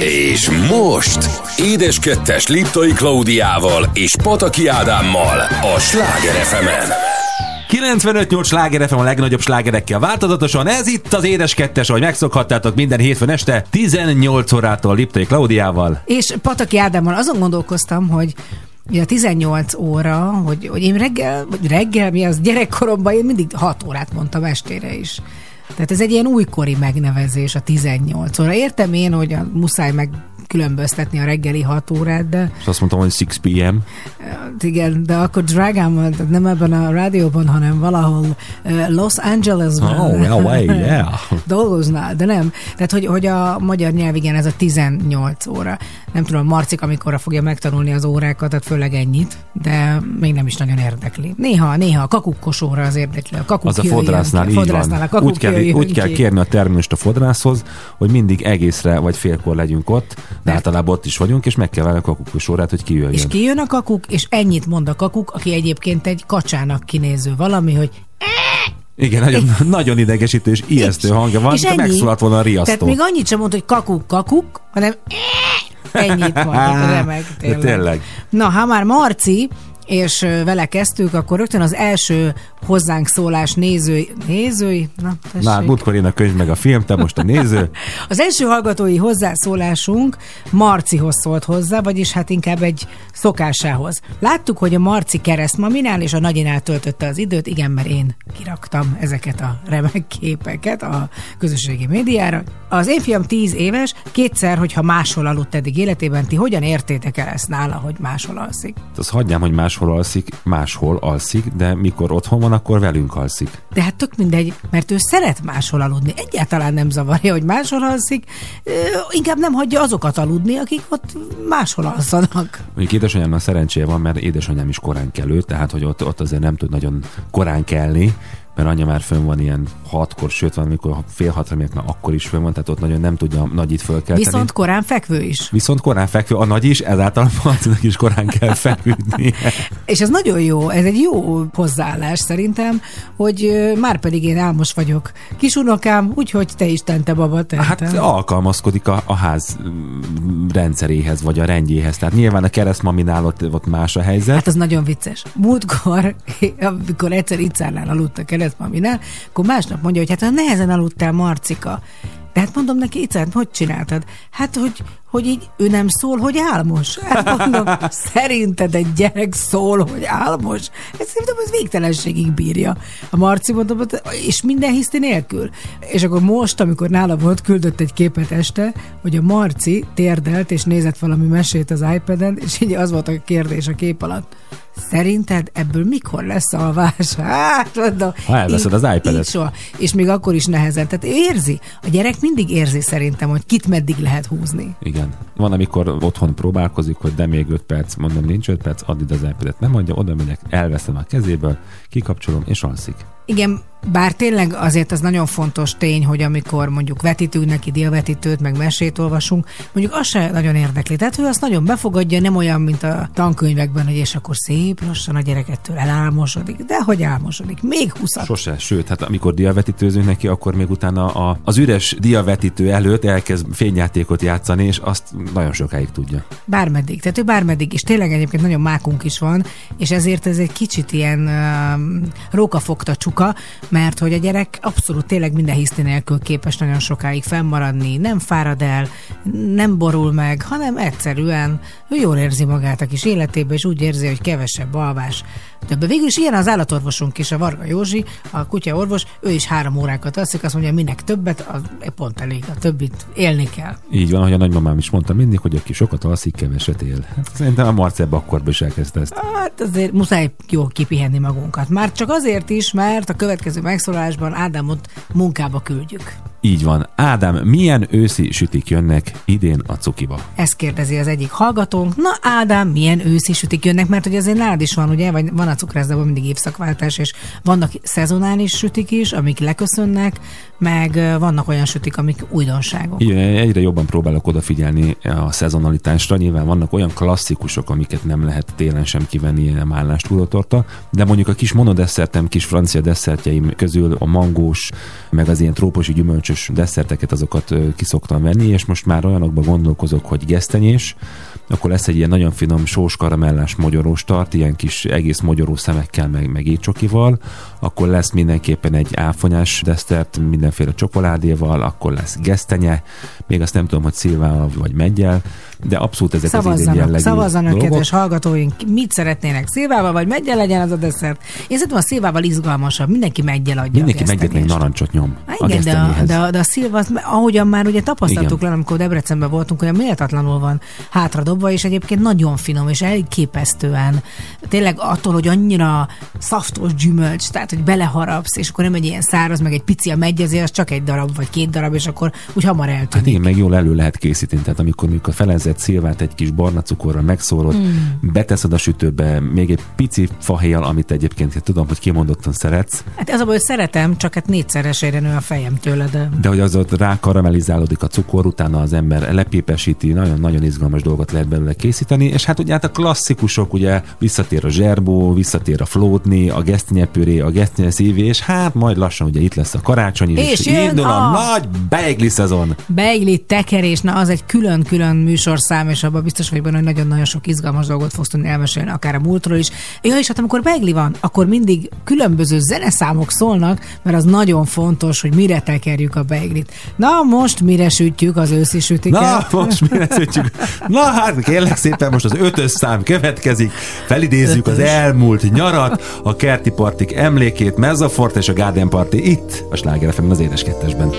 És most Édes Kettes Liptai Klaudiával és Pataki Ádámmal a Sláger fm 95-8 sláger FM a legnagyobb slágerekkel változatosan. Ez itt az Édes Kettes, ahogy megszokhattátok minden hétfőn este 18 órától Liptai Klaudiával. És Pataki Ádámmal azon gondolkoztam, hogy Ugye a 18 óra, hogy, hogy én reggel, vagy reggel, mi az gyerekkoromban, én mindig 6 órát mondtam estére is. Tehát ez egy ilyen újkori megnevezés, a 18 óra. Értem én, hogy a muszáj meg különböztetni a reggeli 6 órát, de... És azt mondtam, hogy 6 p.m. Hát igen, de akkor drágám, nem ebben a rádióban, hanem valahol Los Angelesben. Oh, LA, yeah. dolgoznál, de nem. Tehát, hogy, hogy a magyar nyelv, igen, ez a 18 óra. Nem tudom, Marcik amikorra fogja megtanulni az órákat, tehát főleg ennyit, de még nem is nagyon érdekli. Néha, néha a kakukkos óra az érdekli. A kakuk az a fodrásznál így fodrásznál van. A kakuk úgy kell, úgy kell kérni a terminust a fodrászhoz, hogy mindig egészre vagy félkor legyünk ott, de általában ott is vagyunk, és meg kell várni a kakuk sorát, hogy kijöjjön. És kijön a kakuk, és ennyit mond a kakuk, aki egyébként egy kacsának kinéző valami, hogy igen, nagyon, nagyon idegesítő és ijesztő hangja van, de megszólalt volna a riasztó. Tehát még annyit sem mond, hogy kakuk, kakuk, hanem ennyit mond, remek, tényleg. tényleg. Na, ha már Marci, és vele kezdtük, akkor rögtön az első hozzánk szólás nézői... Nézői? Na, tessék. Na, múltkor én a könyv meg a film, te most a néző. az első hallgatói hozzászólásunk Marcihoz szólt hozzá, vagyis hát inkább egy szokásához. Láttuk, hogy a Marci keresztmaminál és a nagyinál töltötte az időt, igen, mert én kiraktam ezeket a remek képeket a közösségi médiára. Az én fiam tíz éves, kétszer, hogyha máshol aludt eddig életében, ti hogyan értétek el ezt nála, hogy máshol alszik? Azt hagyjám, hogy máshol alszik, máshol alszik, de mikor otthon van, akkor velünk alszik. De hát tök mindegy, mert ő szeret máshol aludni. Egyáltalán nem zavarja, hogy máshol alszik, inkább nem hagyja azokat aludni, akik ott máshol alszanak. Mondjuk édesanyámnak szerencséje van, mert édesanyám is korán kelő, tehát hogy ott, ott azért nem tud nagyon korán kelni, mert anya már fönn van ilyen hatkor, sőt van, amikor fél hatra megyek, akkor is fönn van, tehát ott nagyon nem tudja a nagyit fölkelteni. Viszont korán fekvő is. Viszont korán fekvő, a nagy is, ezáltal Marcinak is korán kell feküdni. És ez nagyon jó, ez egy jó hozzáállás szerintem, hogy már pedig én álmos vagyok. Kisunokám, úgyhogy te is tente baba tentem. Hát alkalmazkodik a, a ház rendszeréhez, vagy a rendjéhez. Tehát nyilván a keresztmaminál ott, ott más a helyzet. Hát az nagyon vicces. Múltkor, amikor egyszer itt szállnál aludt a keresztmaminál, akkor másnap mondja, hogy hát nehezen aludtál, Marcika. De hát mondom neki, Icát, hogy csináltad? Hát, hogy, hogy így ő nem szól, hogy álmos. Hát mondom, szerinted egy gyerek szól, hogy álmos? Ez szerintem ez végtelenségig bírja. A Marci mondom, és minden hiszti nélkül. És akkor most, amikor nála volt, küldött egy képet este, hogy a Marci térdelt és nézett valami mesét az iPad-en, és így az volt a kérdés a kép alatt Szerinted ebből mikor lesz alvás? Hát, mondom. Ha elveszed az iPad-et. Soha. És még akkor is nehezen. Tehát érzi. A gyerek mindig érzi szerintem, hogy kit meddig lehet húzni. Igen. Van, amikor otthon próbálkozik, hogy de még 5 perc, mondom, nincs 5 perc, addig az iPad-et nem adja, oda megyek, elveszem a kezéből, kikapcsolom, és alszik. Igen, bár tényleg azért az nagyon fontos tény, hogy amikor mondjuk vetítünk neki délvetítőt, meg mesét olvasunk, mondjuk az se nagyon érdekli. Tehát ő azt nagyon befogadja, nem olyan, mint a tankönyvekben, hogy és akkor szép lassan a gyerekettől elálmosodik. De hogy álmosodik? Még 20 Sose, sőt, hát amikor diavetítőzünk neki, akkor még utána a, az üres diavetítő előtt elkezd fényjátékot játszani, és azt nagyon sokáig tudja. Bármeddig, tehát ő bármeddig, és tényleg egyébként nagyon mákunk is van, és ezért ez egy kicsit ilyen uh, rókafogta csuka, mert hogy a gyerek abszolút tényleg minden hiszti nélkül képes nagyon sokáig fennmaradni, nem fárad el, nem borul meg, hanem egyszerűen ő jól érzi magát a kis életében, és úgy érzi, hogy kevesebb alvás. Több. Végül is ilyen az állatorvosunk is, a Varga Józsi, a kutyaorvos, ő is három órákat alszik, azt mondja, minek többet, az pont elég, a többit élni kell. Így van, hogy a nagymamám is mondta mindig, hogy aki sokat alszik, keveset él. Hát szerintem a Marcebb akkor is elkezdte ezt. Hát azért muszáj jól kipihenni magunkat. Már csak azért is, mert a következő megszólásban Ádámot munkába küldjük. Így van. Ádám, milyen őszi sütik jönnek idén a cukiba? Ezt kérdezi az egyik hallgatónk. Na Ádám, milyen őszi sütik jönnek? Mert hogy azért nálad is van, ugye? Vagy van a cukrászdában mindig évszakváltás, és vannak szezonális sütik is, amik leköszönnek, meg vannak olyan sütik, amik újdonságok. Igen, egyre jobban próbálok odafigyelni a szezonalitásra. Nyilván vannak olyan klasszikusok, amiket nem lehet télen sem kivenni, ilyen állás túlotorta, de mondjuk a kis monodesszertem, kis francia desszertjeim közül a mangós, meg az ilyen trópusi gyümölcsös desszerteket azokat kiszoktam venni, és most már olyanokba gondolkozok, hogy gesztenyés, akkor lesz egy ilyen nagyon finom sós karamellás mogyorós tart, ilyen kis egész mogyoró szemekkel, meg, meg étcsokival, akkor lesz mindenképpen egy áfonyás desztert mindenféle csokoládéval, akkor lesz gesztenye, még azt nem tudom, hogy szilvával vagy meggyel, de abszolút ezek szavazzanak, az jellegű Szavazzanak, dolgok. kedves hallgatóink, mit szeretnének, szilvával vagy meggyel legyen az a desszert. Én szerintem a szilvával izgalmasabb, mindenki meggyel adja Mindenki a meggyet még narancsot nyom Há, a igen, de a, de, a, de a szilva, ahogyan már ugye tapasztaltuk Igen. le, amikor Debrecenben voltunk, hogy méltatlanul van hátradobva, és egyébként nagyon finom, és elképesztően tényleg attól, hogy annyira szaftos gyümölcs, tehát hogy beleharapsz, és akkor nem egy ilyen száraz, meg egy pici a megyezé, az csak egy darab, vagy két darab, és akkor úgy hamar eltűnik. Hát igen, meg jól elő lehet készíteni. Tehát amikor, amikor felezett szilvát egy kis barna cukorral megszórod, mm. beteszed a sütőbe, még egy pici fahéjjal, amit egyébként tudom, hogy kimondottan szeretsz, Hát ez a baj, hogy szeretem, csak hát négyszeresére nő a fejem tőle, de... de hogy az ott rá karamellizálódik a cukor, utána az ember lepépesíti, nagyon-nagyon izgalmas dolgot lehet belőle készíteni, és hát ugye hát a klasszikusok, ugye visszatér a zserbó, visszatér a flótni, a gesztenyepüré, a gesztenye szívé, és hát majd lassan ugye itt lesz a karácsony És jön indul a, a- nagy beigli szezon. Beigli, tekerés, na az egy külön-külön műsorszám, és abban biztos vagyok benne, hogy nagyon-nagyon sok izgalmas dolgot fogsz tudni elmesélni, akár a múltról is. Ja, és hát amikor beigli van, akkor mindig különböző zeneszámok szólnak, mert az nagyon fontos, hogy mire tekerjük a beiglit. Na, most mire sütjük az őszi sütiket? Na, most mi szöntjük? Na hát, kérlek szépen, most az ötös szám következik. Felidézzük az Ötös. elmúlt nyarat, a kerti partik emlékét, Mezzafort és a Garden Party itt, a Sláger az édes kettesben.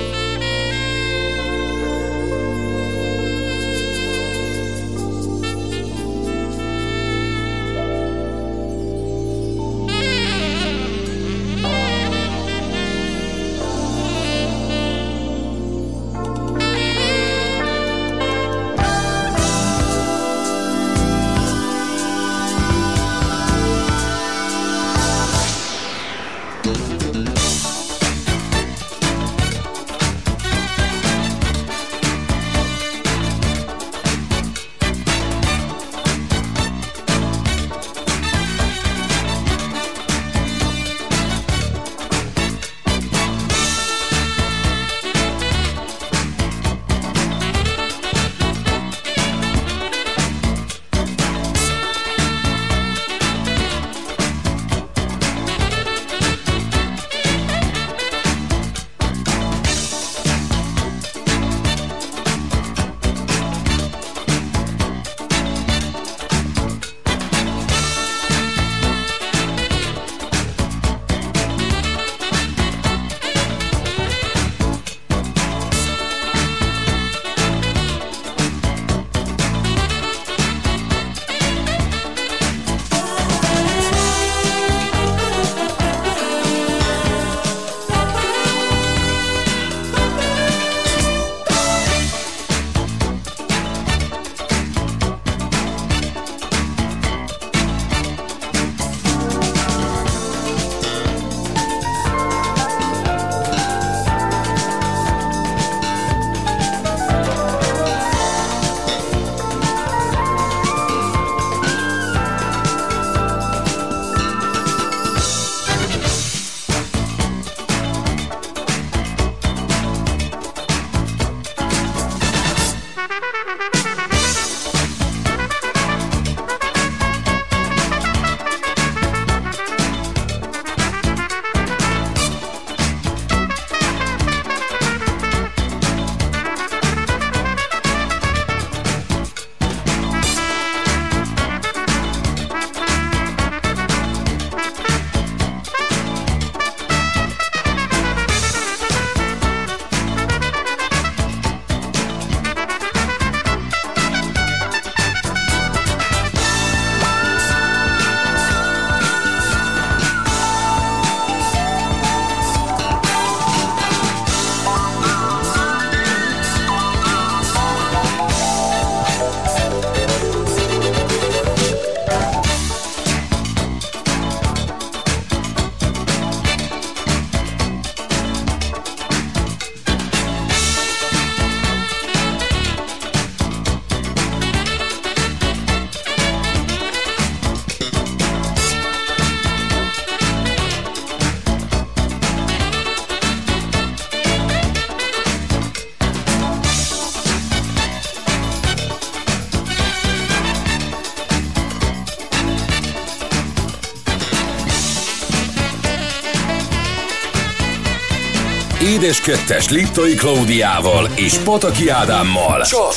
Édes Kettes Liptai Klaudiával és Pataki Ádámmal. Csak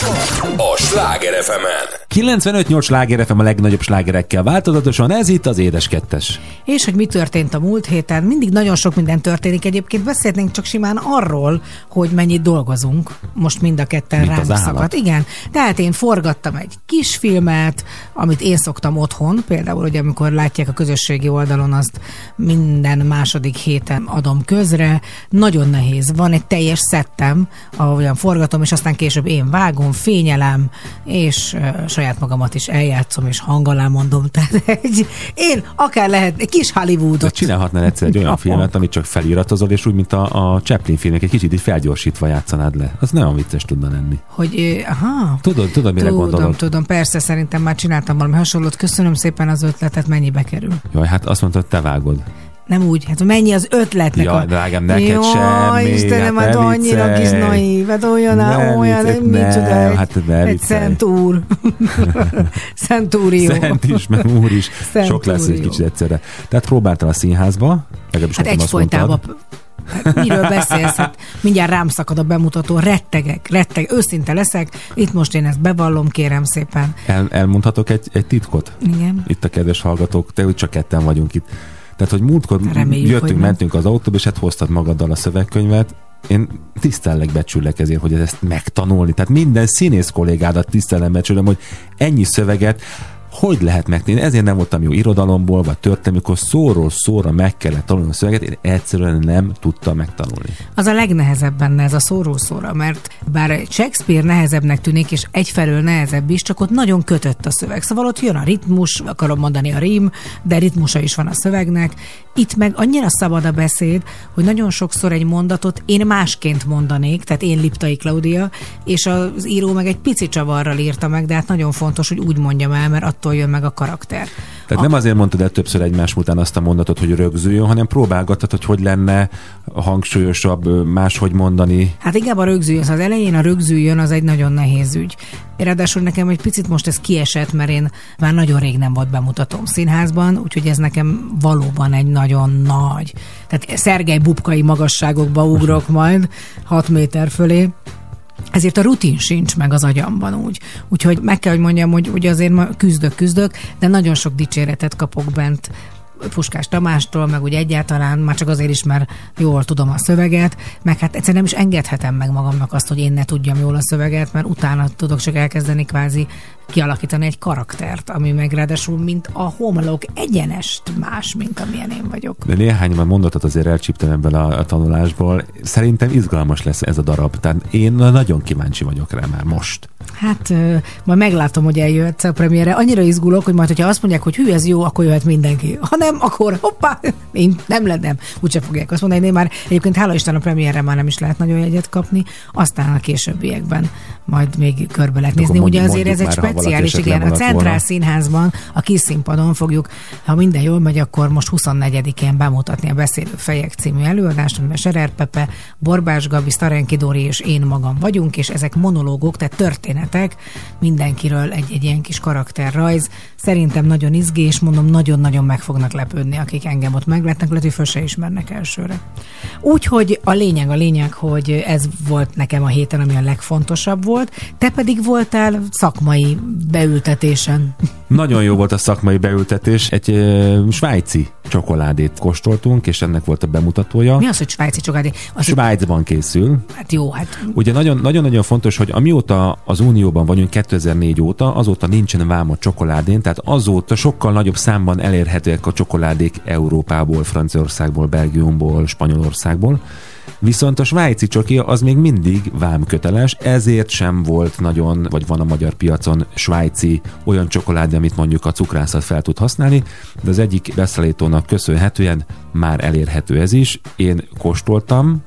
a Sláger fm 95-8 sláger FM a legnagyobb slágerekkel változatosan, ez itt az Édes Kettes. És hogy mi történt a múlt héten, mindig nagyon sok minden történik. Egyébként beszélnénk csak simán arról, hogy mennyit dolgozunk. Most mind a ketten Mint állat. szakadt. Igen, tehát én forgattam egy kisfilmet, amit én szoktam otthon, például, hogy amikor látják a közösségi oldalon, azt minden második héten adom közre. Nagyon nehéz. Van egy teljes szettem, ahogyan forgatom, és aztán később én vágom, fényelem, és uh, saját magamat is eljátszom, és hang alá mondom. Tehát egy, én akár lehet egy kis De Hollywoodot. csinálhatnál egyszer egy olyan Ja. filmet, amit csak feliratozol, és úgy, mint a, a Chaplin filmek, egy kicsit így felgyorsítva játszanád le. Az nagyon vicces tudna lenni. Hogy, aha, Tudod, tudod, mire tudom, gondolok? tudom, persze, szerintem már csináltam valami hasonlót. Köszönöm szépen az ötletet, mennyibe kerül? Jaj, hát azt mondtad, te vágod. Nem úgy, hát mennyi az ötletnek Jaj, a... drágám, neked Jaj, semmi, Istenem, hát hát annyira kis naív, hát olyan, Ne olyan, viccelj, mit nem, csoda, egy, hát ne egy viccelj. szent úr. szent is, meg úr is. Szent Sok lesz egy kicsit egyszerre. Tehát próbáltál a színházba, legalábbis Hát nekem egyfolytában. Hát miről beszélsz? Hát mindjárt rám szakad a bemutató, rettegek, retteg, őszinte leszek, itt most én ezt bevallom, kérem szépen. El, elmondhatok egy, egy titkot? Igen. Itt a kedves hallgatók, te úgy csak ketten vagyunk itt. Tehát, hogy múltkor Reméljük, hogy jöttünk, nem. mentünk az autóba, és hát hoztad magaddal a szövegkönyvet. Én tisztellek, becsüllek ezért, hogy ezt megtanulni. Tehát minden színész kollégádat tisztellem, becsülöm, hogy ennyi szöveget hogy lehet megtenni? Ezért nem voltam jó irodalomból, vagy történelmi, amikor szóról szóra meg kellett tanulni a szöveget, én egyszerűen nem tudtam megtanulni. Az a legnehezebb benne ez a szóról-szóra, mert bár Shakespeare nehezebbnek tűnik, és egyfelől nehezebb is, csak ott nagyon kötött a szöveg. Szóval ott jön a ritmus, akarom mondani a rím, de ritmusa is van a szövegnek. Itt meg annyira szabad a beszéd, hogy nagyon sokszor egy mondatot én másként mondanék, tehát én Liptai Klaudia, és az író meg egy pici csavarral írta meg, de hát nagyon fontos, hogy úgy mondjam el, mert attól jön meg a karakter. Tehát nem azért mondtad el többször egymás után azt a mondatot, hogy rögzüljön, hanem próbálgattad, hogy hogy lenne hangsúlyosabb, máshogy mondani. Hát inkább a rögzüljön, az elején a rögzüljön az egy nagyon nehéz ügy. Ráadásul nekem egy picit most ez kiesett, mert én már nagyon rég nem volt bemutatom színházban, úgyhogy ez nekem valóban egy nagyon nagy. Tehát Szergej Bubkai magasságokba ugrok majd, 6 méter fölé. Ezért a rutin sincs meg az agyamban úgy. Úgyhogy meg kell, hogy mondjam, hogy, hogy azért ma küzdök, küzdök, de nagyon sok dicséretet kapok bent Puskás Tamástól, meg úgy egyáltalán, már csak azért is, mert jól tudom a szöveget, meg hát egyszerűen nem is engedhetem meg magamnak azt, hogy én ne tudjam jól a szöveget, mert utána tudok csak elkezdeni kvázi kialakítani egy karaktert, ami meg ráadásul, mint a homlok egyenest más, mint amilyen én vagyok. De néhány már mondatot azért elcsíptem ebből a, a tanulásból. Szerintem izgalmas lesz ez a darab. Tehát én nagyon kíváncsi vagyok rá már most. Hát majd meglátom, hogy eljöhetsz a premiére. Annyira izgulok, hogy majd, hogyha azt mondják, hogy hű, ez jó, akkor jöhet mindenki. Ha nem, akkor hoppá, én nem lennem. Úgyse fogják azt mondani, én már egyébként hála Isten a premierre már nem is lehet nagyon jegyet kapni, aztán a későbbiekben majd még körbe lehet nézni. Ugye azért ez egy speciális, igen, a Centrál volna. Színházban, a kis színpadon fogjuk, ha minden jól megy, akkor most 24-én bemutatni a Beszélő Fejek című előadást, amiben Serer Pepe, Borbás Gabi, Starenki Dori és én magam vagyunk, és ezek monológok, tehát történetek, mindenkiről egy-egy ilyen kis karakterrajz. Szerintem nagyon izgi, és mondom, nagyon-nagyon meg fognak lepődni, akik engem ott meglátnak, lehet, hogy föl se ismernek elsőre. Úgyhogy a lényeg, a lényeg, hogy ez volt nekem a héten, ami a legfontosabb volt, te pedig voltál szakmai beültetésen. Nagyon jó volt a szakmai beültetés. Egy ö, svájci csokoládét kóstoltunk, és ennek volt a bemutatója. Mi az, hogy svájci csokoládé? Az, Svájcban készül. hát jó, hát Ugye nagyon- nagyon-nagyon fontos, hogy amióta az Unióban vagyunk 2004 óta, azóta nincsen vám a csokoládén, tehát azóta sokkal nagyobb számban elérhetőek a csokoládék Európából, Franciaországból, Belgiumból, Spanyolországból. Viszont a svájci csoki az még mindig vámköteles, ezért sem volt nagyon, vagy van a magyar piacon svájci olyan csokoládé, amit mondjuk a cukrászat fel tud használni, de az egyik beszállítónak köszönhetően már elérhető ez is. Én kóstoltam,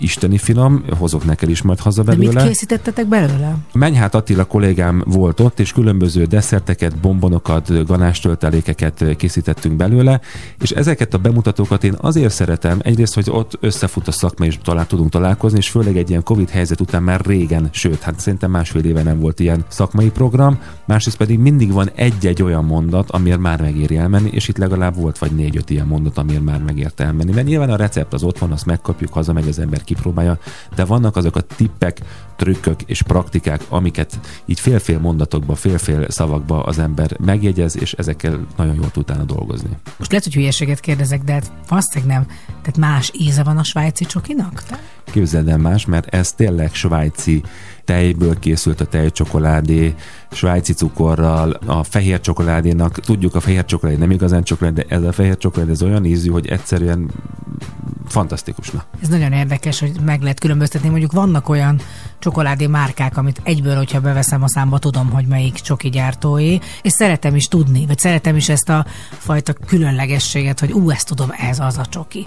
isteni finom, hozok neked is majd haza de mit belőle. készítettetek belőle? Menyhát Attila kollégám volt ott, és különböző desszerteket, bombonokat, ganástöltelékeket készítettünk belőle, és ezeket a bemutatókat én azért szeretem, egyrészt, hogy ott összefut a szakma, és talán tudunk találkozni, és főleg egy ilyen Covid helyzet után már régen, sőt, hát szerintem másfél éve nem volt ilyen szakmai program, másrészt pedig mindig van egy-egy olyan mondat, amiért már megéri elmenni, és itt legalább volt vagy négy-öt ilyen mondat, amiért már megért elmenni. Mert nyilván a recept az ott van, azt megkapjuk, hazamegy az ember, kipróbálja, de vannak azok a tippek, trükkök és praktikák, amiket így fél-fél mondatokba, fél-fél szavakba az ember megjegyez, és ezekkel nagyon jól tud utána dolgozni. Most lehet, hogy hülyeséget kérdezek, de hát nem. Tehát más íze van a svájci csokinak? Képzeld el más, mert ez tényleg svájci tejből készült a tejcsokoládé, svájci cukorral, a fehér csokoládénak, tudjuk a fehér csokoládé nem igazán csokoládé, de ez a fehér csokoládé ez olyan ízű, hogy egyszerűen fantasztikus. Na. Ez nagyon érdekes, hogy meg lehet különböztetni. Mondjuk vannak olyan csokoládé márkák, amit egyből, hogyha beveszem a számba, tudom, hogy melyik csoki gyártói, és szeretem is tudni, vagy szeretem is ezt a fajta különlegességet, hogy ú, ezt tudom, ez az a csoki.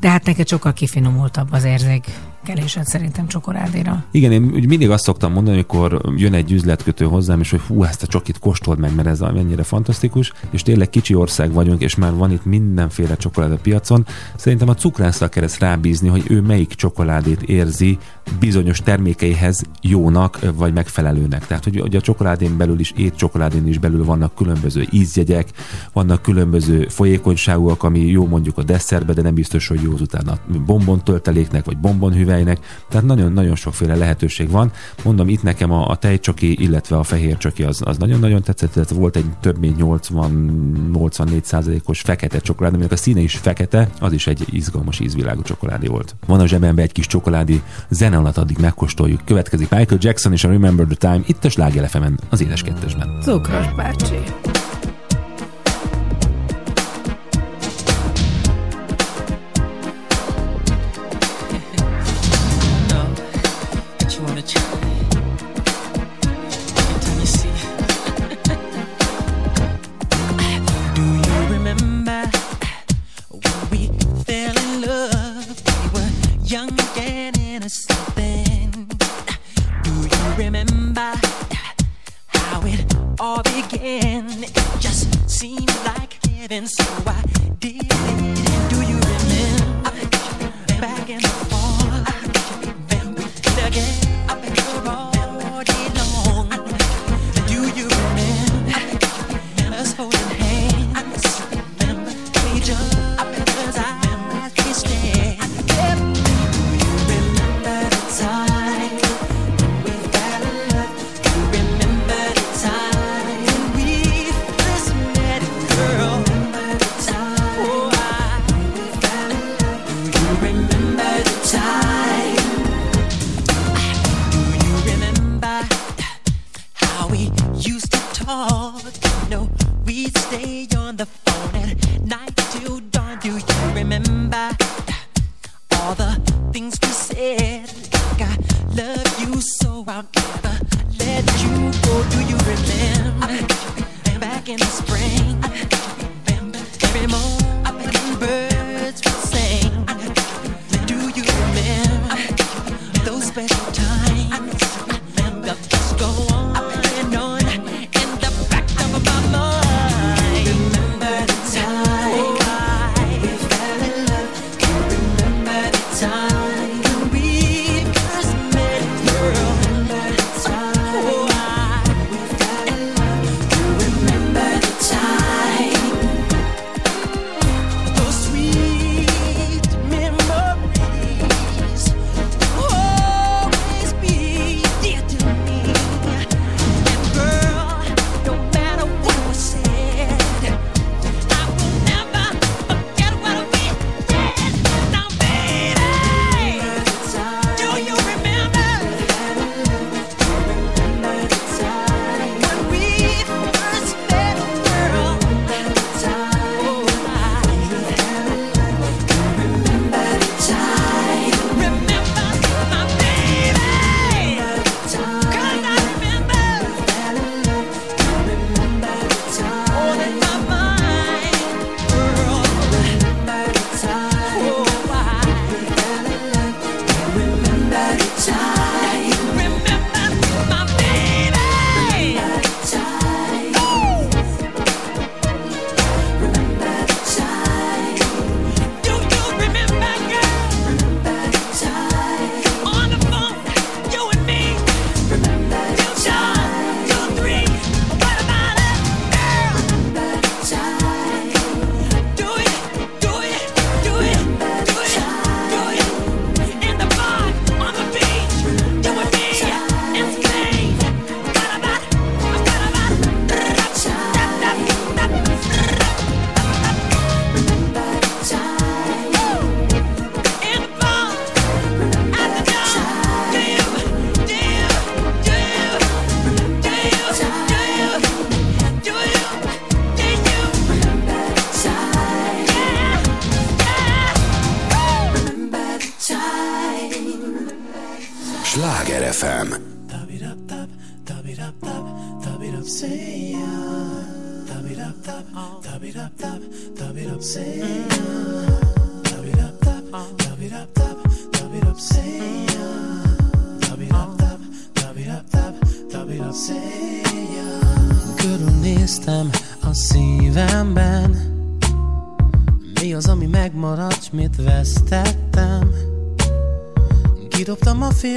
De hát neked sokkal kifinomultabb az érzék kelésed szerintem csokoládéra. Igen, én úgy mindig azt szoktam mondani, amikor jön egy üzletkötő hozzám, és hogy hú, ezt a csokit kóstold meg, mert ez mennyire fantasztikus, és tényleg kicsi ország vagyunk, és már van itt mindenféle csokolád a piacon. Szerintem a cukrászra kell ezt rábízni, hogy ő melyik csokoládét érzi bizonyos termékeihez jónak, vagy megfelelőnek. Tehát, hogy, hogy a csokoládén belül is, étcsokoládén is belül vannak különböző ízjegyek, vannak különböző folyékonyságúak, ami jó mondjuk a desszerbe, de nem biztos, hogy jó utána bombon tölteléknek, vagy bombon hüvelynek. Tehát nagyon-nagyon sokféle lehetőség van. Mondom, itt nekem a, a tejcsoki, illetve a fehér csoki az, az nagyon-nagyon tetszett. Tehát volt egy több mint 80-84 százalékos fekete csokoládé, aminek a színe is fekete, az is egy izgalmas ízvilágú csokoládé volt. Van a zsebemben egy kis csokoládé, zene alatt addig megkóstoljuk. Következik Michael Jackson és a Remember the Time itt a Sláger az édes kettesben. Cukros bácsi.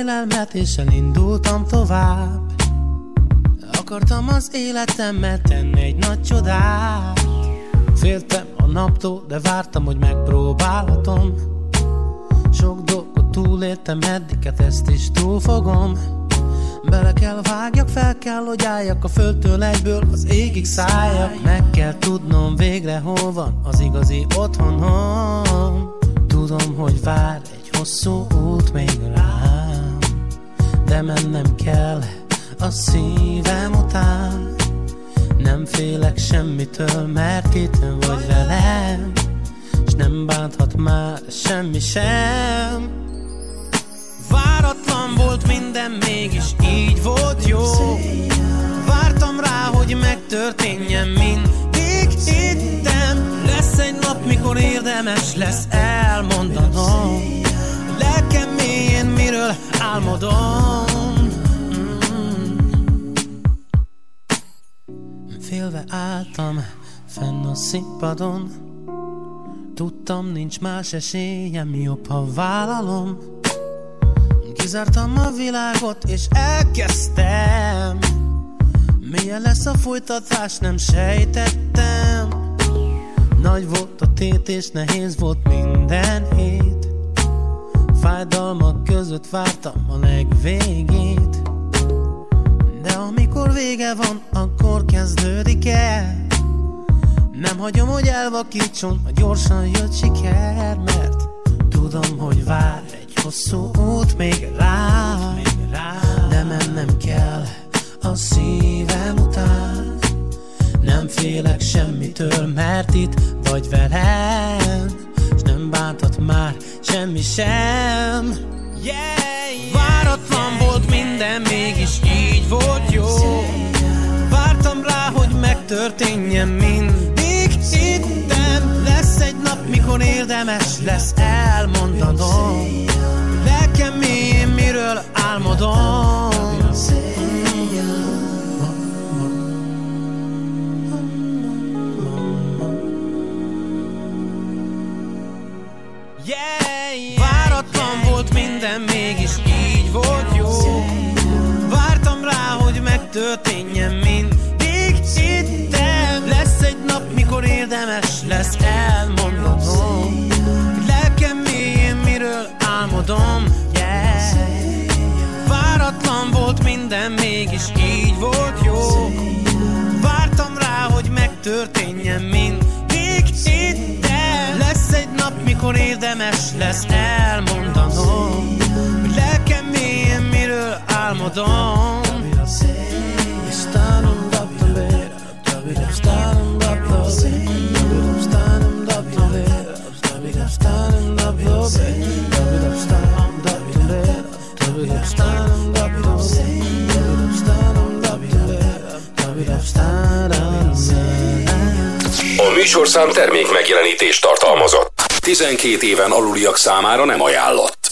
Félelmet és elindultam tovább. Akartam az életemmet tenni egy nagy csodát. Féltem a naptól, de vártam, hogy megpróbálhatom. Sok dolgot túléltem, eddiket ezt is túlfogom Bele kell vágjak, fel kell, hogy álljak a földtől egyből az égig szálljak. Meg kell tudnom végre, hol van az igazi otthonom. Tudom, hogy vár egy hosszú út még rám De mennem kell a szívem után. Nem félek semmitől, mert itt vagy velem És nem bánthat már semmi sem. Váratlan volt minden, mégis így volt jó. Vártam rá, hogy megtörténjen mindig hittem. Lesz egy nap, mikor érdemes lesz elmondanom álmodom. Mm. Félve álltam fenn a színpadon. Tudtam, nincs más esélyem, jobb, ha vállalom. Kizártam a világot és elkezdtem. Milyen lesz a folytatás, nem sejtettem. Nagy volt a tét és nehéz volt minden hét Fájdalmak között vártam a legvégét. De amikor vége van, akkor kezdődik el. Nem hagyom, hogy elvakítson a gyorsan jött siker Mert tudom, hogy vár egy hosszú út még rá De mennem kell a szívem után. Nem félek semmitől, mert itt vagy velem nem bántat már semmi sem. Váratlan volt minden, mégis így volt jó. Vártam rá, hogy megtörténjen mindig. Hittem Lesz egy nap, mikor érdemes lesz elmondanom. Lelkem mélyén miről álmodom minden, mégis így volt jó. Vártam rá, hogy megtörténjen mindig hittem Lesz egy nap, mikor érdemes lesz elmondanom. Lelkem mélyén miről álmodom. Váratlan volt minden, mégis így volt jó. Vártam rá, hogy megtörténjen mindig hittem Lesz egy nap, mikor érdemes lesz elmondanom álmodom A műsorszám termék megjelenítést tartalmazott. 12 éven aluliak számára nem ajánlott.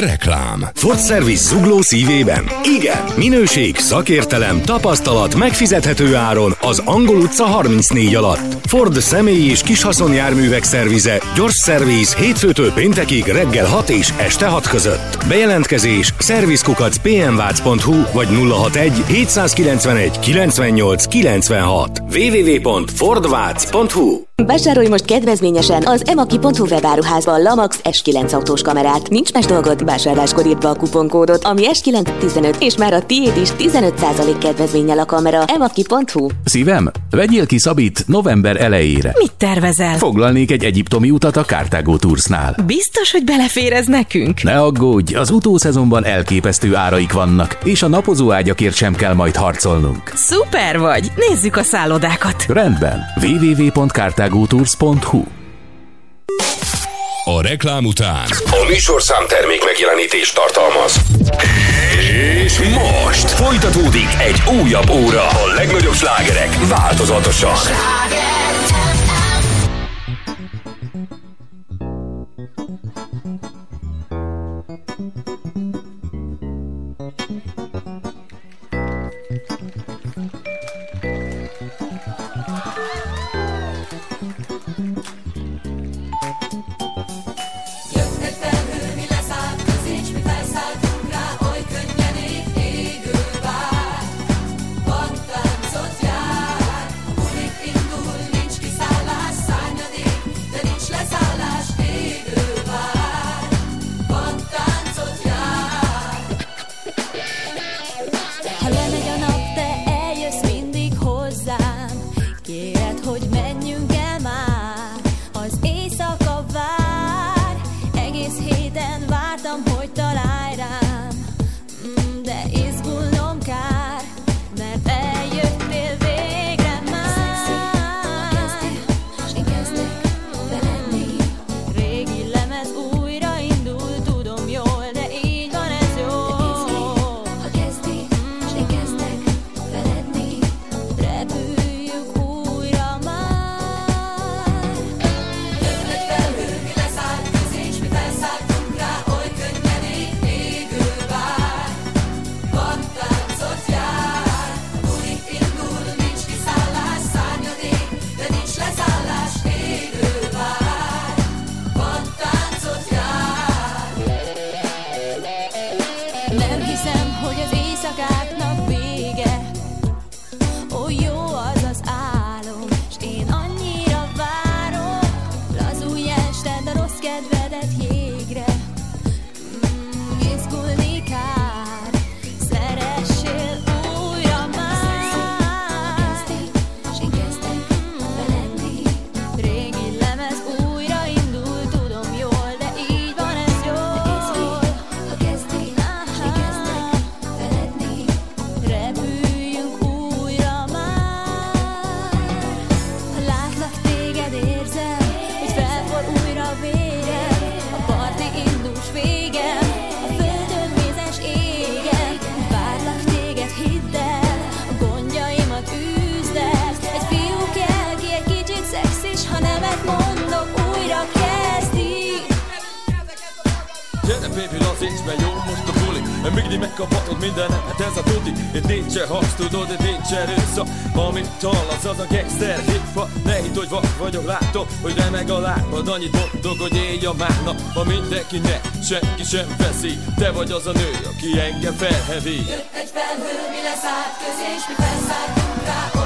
Reklám. Ford Service zugló szívében? Igen. Minőség, szakértelem, tapasztalat, megfizethető áron az Angol utca 34 alatt. Ford személyi és kis haszonjárművek szervize, gyors szerviz hétfőtől péntekig reggel 6 és este 6 között. Bejelentkezés szervizkukac pmvac.hu vagy 061 791 98 96 www.fordvac.hu Vásárolj most kedvezményesen az emaki.hu webáruházban Lamax S9 autós kamerát. Nincs más dolgod, vásárláskor írd be a kuponkódot, ami S915, és már a tiéd is 15% kedvezménnyel a kamera. emaki.hu Szívem, vegyél ki Szabit november elejére. Mit tervezel? Foglalnék egy egyiptomi utat a Cartago Toursnál. Biztos, hogy belefér ez nekünk? Ne aggódj, az utószezonban elképesztő áraik vannak, és a napozó ágyakért sem kell majd harcolnunk. Szuper vagy! Nézzük a szállodákat! Rendben, www.cartagotours.hu a reklám után. A műsorszám termék megjelenítést tartalmaz. És most folytatódik egy újabb óra. A legnagyobb slágerek változatosan. Ha Annyit mondok, hogy élj a mána Ha mindenki ne, senki sem veszi. Te vagy az a nő, aki engem felhevít. Jött egy felhő, mi leszállt közé, és mi felszálltunk rá,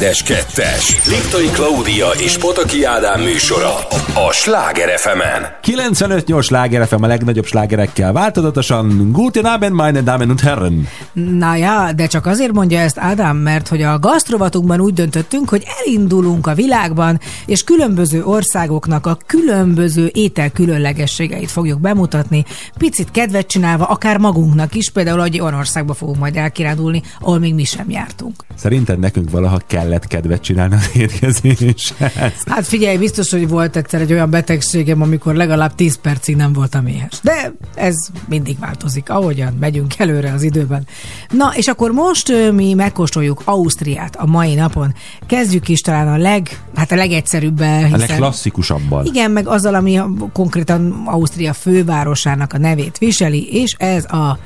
Édes kettes. Liptai Klaudia és Potaki Ádám műsora a Sláger fm 95-8 sláger FM a legnagyobb slágerekkel változatosan. Guten Abend, meine Damen und Herren. Na ja, de csak azért mondja ezt Ádám, mert hogy a gasztrovatunkban úgy döntöttünk, hogy elindulunk a világban, és különböző országoknak a különböző étel különlegességeit fogjuk bemutatni, picit kedvet csinálva, akár magunknak is, például egy olyan országba fogunk majd elkirándulni, ahol még mi sem jártunk. Szerinted nekünk valaha kellett kedvet csinálni az étkezéshez? Hát figyelj, biztos, hogy volt egyszer egy olyan betegségem, amikor legalább 10 percig nem voltam éhes. De ez mindig változik, ahogyan megyünk előre az időben. Na, és akkor most mi megkóstoljuk Ausztriát a mai napon. Kezdjük is talán a leg, hát a legegyszerűbbel, A hiszen... legklasszikusabbal. Igen, meg azzal, ami a, konkrétan Ausztria fővárosának a nevét viseli, és ez a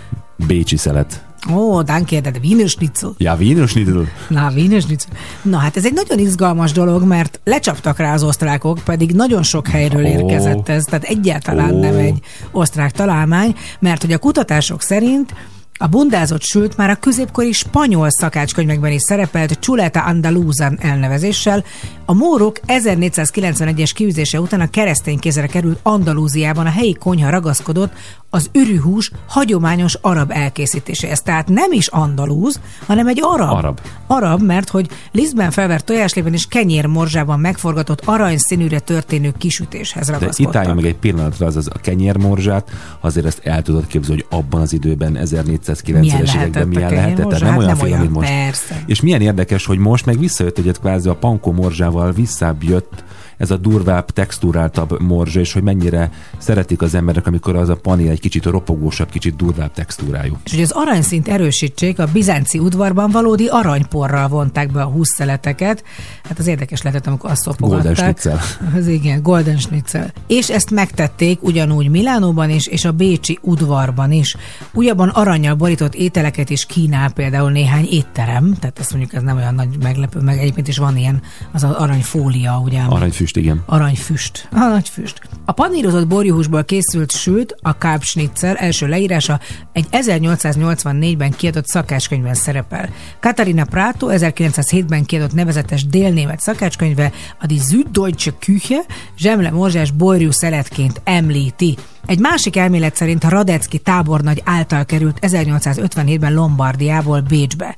Bécsi szelet. Ó, danke, de Wiener Schnitzel. Ja, Wiener Schnitzel. Na, Wiener Schnitzel. Na hát ez egy nagyon izgalmas dolog, mert lecsaptak rá az osztrákok, pedig nagyon sok helyről érkezett ez, tehát egyáltalán Ó. nem egy osztrák találmány, mert hogy a kutatások szerint a bundázott sült már a középkori spanyol szakácskönyvekben is szerepelt Chuleta Andaluzan elnevezéssel. A mórok 1491-es kiűzése után a keresztény kezre került Andalúziában a helyi konyha ragaszkodott az ürühús hagyományos arab elkészítéséhez. Tehát nem is andalúz, hanem egy arab. Arab, arab mert hogy Lisztben felvert tojáslében és kenyérmorzsában megforgatott aranyszínűre történő kisütéshez ragaszkodtak. De itt álljon meg egy pillanatra, az, az a kenyérmorzsát, azért ezt el tudod képzelni, hogy abban az időben 1400 1790-es években milyen lehetett. Tehát nem olyan film, mint most. Persze. És milyen érdekes, hogy most meg visszajött egyet kvázi a Panko Morzsával, visszább jött ez a durvább, texturáltabb morzsa, és hogy mennyire szeretik az emberek, amikor az a panél egy kicsit ropogósabb, kicsit durvább textúrájú. És hogy az aranyszint erősítsék, a bizánci udvarban valódi aranyporral vonták be a húszszeleteket. Hát az érdekes lehetett, amikor azt szopogatták. Golden schnitzel. Az igen, Golden Schnitzel. És ezt megtették ugyanúgy Milánóban is, és a Bécsi udvarban is. Újabban aranyjal borított ételeket is kínál például néhány étterem, tehát ezt mondjuk ez nem olyan nagy meglepő, meg egyébként is van ilyen, az aranyfólia, ugye? ami- Aranyfüst, igen. Aranyfüst. Aranyfüst. A panírozott borjuhúsból készült sült, a Kalbschnitzel első leírása egy 1884-ben kiadott szakácskönyvben szerepel. Katarina Prato 1907-ben kiadott nevezetes délnémet szakácskönyve a Die Süddeutsche Küche zsemle morzsás borjú szeletként említi. Egy másik elmélet szerint a Radecki tábornagy által került 1857-ben Lombardiából Bécsbe.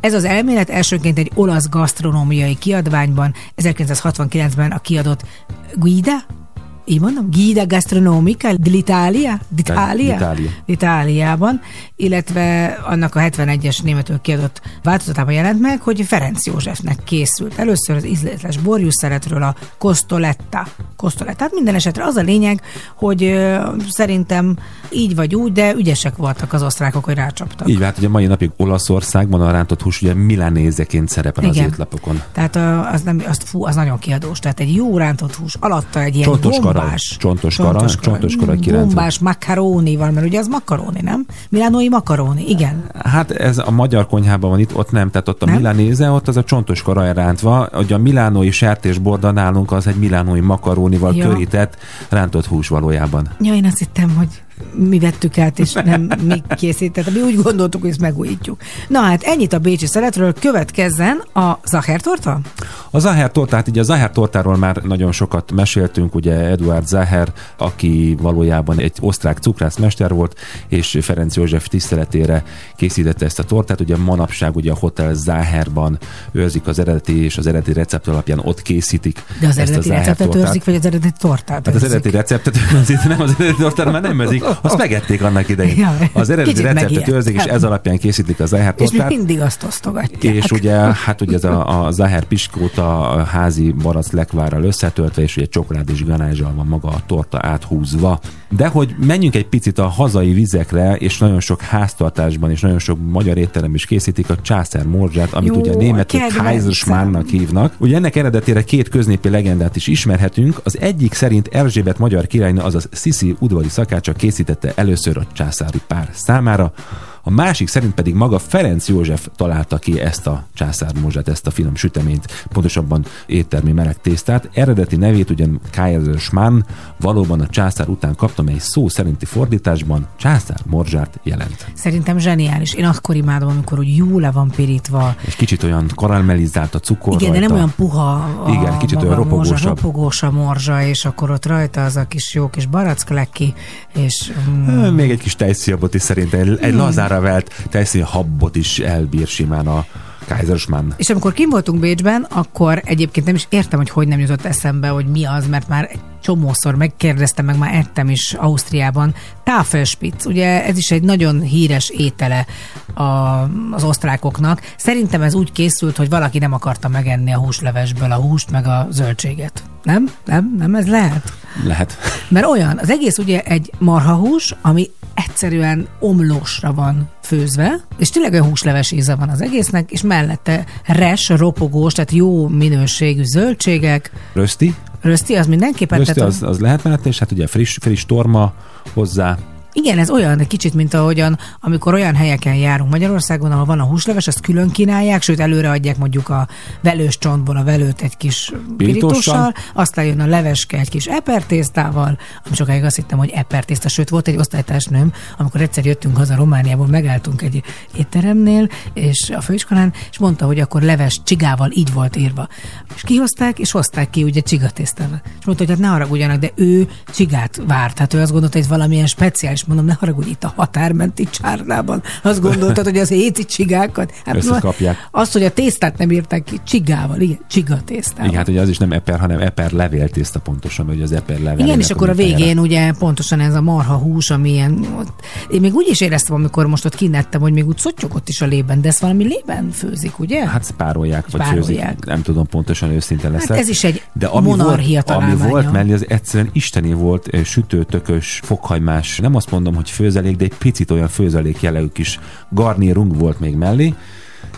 Ez az elmélet elsőként egy olasz gasztronómiai kiadványban 1969-ben a kiadott Guida így mondom, Guida Gastronomica dell'Italia, d'Italia. Itáliában, illetve annak a 71-es németül kiadott változatában jelent meg, hogy Ferenc Józsefnek készült. Először az ízlétles borjúszeretről a Costoletta. Costoletta. Hát minden esetre az a lényeg, hogy ö, szerintem így vagy úgy, de ügyesek voltak az osztrákok, hogy rácsaptak. Így hát ugye mai napig Olaszországban a rántott hús ugye milanézeként szerepel az Igen. étlapokon. Tehát ö, az, nem, az, fú, az nagyon kiadós. Tehát egy jó rántott hús, alatta egy ilyen Csontos. Gombás. Csontos karaj, csontos karaj kirántva. Gombás makarónival, mert ugye az makaróni, nem? Milánói makaróni, igen. Hát ez a magyar konyhában van itt, ott nem, tehát ott a Nem? milanéze, ott az a csontos karaj rántva, hogy a milánói sertésborda nálunk az egy milánói makarónival Ja. körített rántott hús valójában. Ja, én azt hittem, hogy mi vettük át, és nem mi készített. Mi úgy gondoltuk, hogy ezt megújítjuk. Na hát ennyit a bécsi szeletről, következzen a Zachertorta? A Zaher tortát, így a Zaher tortáról már nagyon sokat meséltünk, ugye Eduard Zaher, aki valójában egy osztrák cukrászmester volt, és Ferenc József tiszteletére készítette ezt a tortát. Ugye manapság ugye a Hotel Zaherban őrzik az eredeti és az eredeti recept alapján ott készítik De az eredeti receptet őrzik, vagy az eredeti tortát Hát az eredeti receptet őrzik, nem az eredeti tortát már nem őrzik, azt megették annak idején. Ja, Az eredeti receptet őrzik, és ez alapján készítik a Zaher És még tortát. mindig azt osztogatják. És ugye, hát ugye ez a, a Zaher piskóta a házi barack lekvárral összetöltve, és ugye csokolád és ganázsal van maga a torta áthúzva. De hogy menjünk egy picit a hazai vizekre, és nagyon sok háztartásban és nagyon sok magyar étterem is készítik a császár morzsát, amit Jó, ugye németül kedvencem. Kaiserschmarrnak hívnak. Ugye ennek eredetére két köznépi legendát is ismerhetünk. Az egyik szerint Erzsébet magyar királynő, azaz Sisi udvari szakácsa készítette először a császári pár számára. A másik szerint pedig maga Ferenc József találta ki ezt a császármorzsát, ezt a finom süteményt, pontosabban éttermi meleg tésztát. Eredeti nevét ugyan Kaiserschmarrn valóban a császár után kapta, mely szó szerinti fordításban császár morzsát jelent. Szerintem zseniális. Én akkor imádom, amikor úgy jó le van pirítva. És kicsit olyan karamellizált a cukor Igen, de rajta. nem olyan puha a Igen, kicsit olyan a morzsa, ropogósabb. ropogós a morzsa, és akkor ott rajta az a kis jó kis barackleki, és mm, Még egy kis tejszíjabot is szerintem, egy, egy lazára velt tejszíjhabbot is elbír simán a Kaiserschmann. És amikor kim voltunk Bécsben, akkor egyébként nem is értem, hogy hogy nem jutott eszembe, hogy mi az, mert már egy csomószor megkérdeztem, meg már ettem is Ausztriában. Tafelspitz, ugye ez is egy nagyon híres étele a, az osztrákoknak. Szerintem ez úgy készült, hogy valaki nem akarta megenni a húslevesből a húst, meg a zöldséget. Nem? Nem? Nem ez lehet? Lehet. Mert olyan, az egész ugye egy marhahús, ami egyszerűen omlósra van főzve, és tényleg olyan húsleves íze van az egésznek, és mellette res, ropogós, tehát jó minőségű zöldségek. Rösti, Rösti az mindenképpen, rösti tehát az, az lehet mellette, és hát ugye friss, friss torma hozzá, Igen, ez olyan, egy kicsit, mint ahogyan, amikor olyan helyeken járunk Magyarországon, ahol van a húsleves, azt külön kínálják, sőt előre adják mondjuk a velős csontból a velőt egy kis pirítóssal, aztán jön a leveske egy kis epertésztával, ami sokáig azt hittem, hogy epertészta, sőt volt egy osztálytársnőm, amikor egyszer jöttünk haza Romániából, megálltunk egy étteremnél, és a főiskolán, és mondta, hogy akkor leves csigával így volt írva. És kihozták, és hozták ki ugye csigatésztával. És mondta, hogy hát ne haragudjanak, de ő csigát várt. Hát ő azt gondolta, hogy valamilyen speciális, mondom, ne haragudj itt a határmenti csárnában. Azt gondoltad, hogy az éci csigákat. Hát Összekapják. Az, hogy a tésztát nem írták ki csigával, igen, csigatésztával. Igen, hát ugye az is nem eper, hanem eper levéltészta pontosan, hogy az eper levél. Igen, és akkor a végén ugye pontosan ez a marha hús, ami ilyen, ott, én még úgy is éreztem, amikor most ott kinettem, hogy még úgy szottyogott is a lében, de ezt valami lében főzik, ugye? Hát párolják, vagy Párolják. főzik. Nem tudom pontosan őszinte leszek. Hát ez is egy De ami monarchia volt, ami volt mellé, az egyszerűen isteni volt, sütőtökös, fokhagymás, nem azt mondom, hogy főzelék, de egy picit olyan főzelék jellegű kis garnírunk volt még mellé,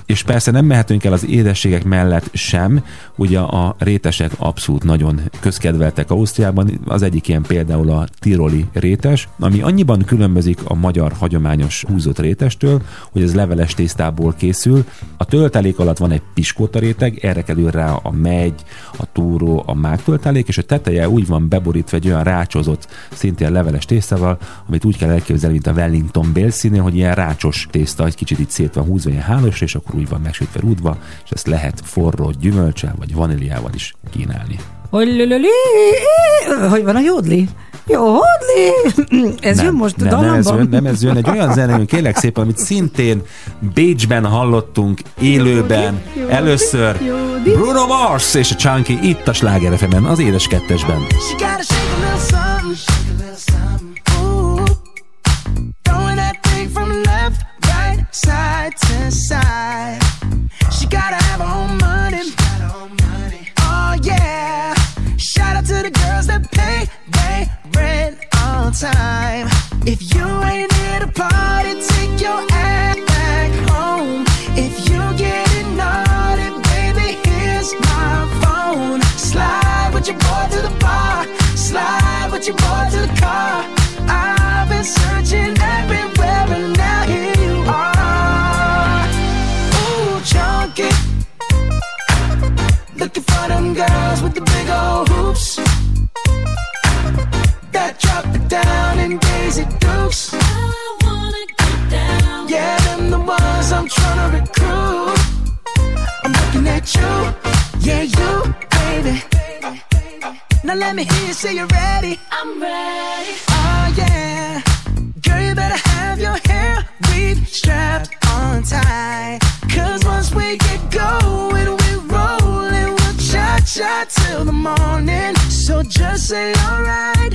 és persze nem mehetünk el az édességek mellett sem, ugye a rétesek abszolút nagyon közkedveltek Ausztriában, az egyik ilyen például a tiroli rétes, ami annyiban különbözik a magyar hagyományos húzott rétestől, hogy ez leveles tésztából készül. A töltelék alatt van egy piskóta réteg, erre kerül rá a megy, a túró, a mágtöltelék, és a teteje úgy van beborítva egy olyan rácsozott, szintén leveles tésztával, amit úgy kell elképzelni, mint a Wellington bélszínél, hogy ilyen rácsos tészta, egy kicsit itt szét van húzva, ilyen hálósra, és akkor úgy van megsütve rúdva, és ezt lehet forró gyümölcsel vagy vaníliával is kínálni. Hogy van a jódli? Jó, hodli! Ez jön most a nem, nem, ez jön, nem ez jön, egy olyan zene, jön, kérlek szépen, amit szintén Bécsben hallottunk élőben először Bruno Mars és a Chunky itt a Sláger az édes kettesben. She gotta shake a little something. Shake a little something. Side to side. She gotta have her own money. Oh yeah. Shout out to the girls that pay they rent on time. If you ain't here to party, take your ass back home. If you getting naughty, baby, here's my phone. Slide with your boy to the bar. Slide with your boy to the car. Down in Daisy Dukes. I wanna get down. Yeah, them the ones I'm trying to recruit. I'm looking at you, yeah, you, baby. Now let me hear you say you're ready. I'm ready. Oh yeah, girl, you better have your hair weave strapped on tight. Cause once we get going, we're rolling, we'll cha cha till the morning. So just say alright.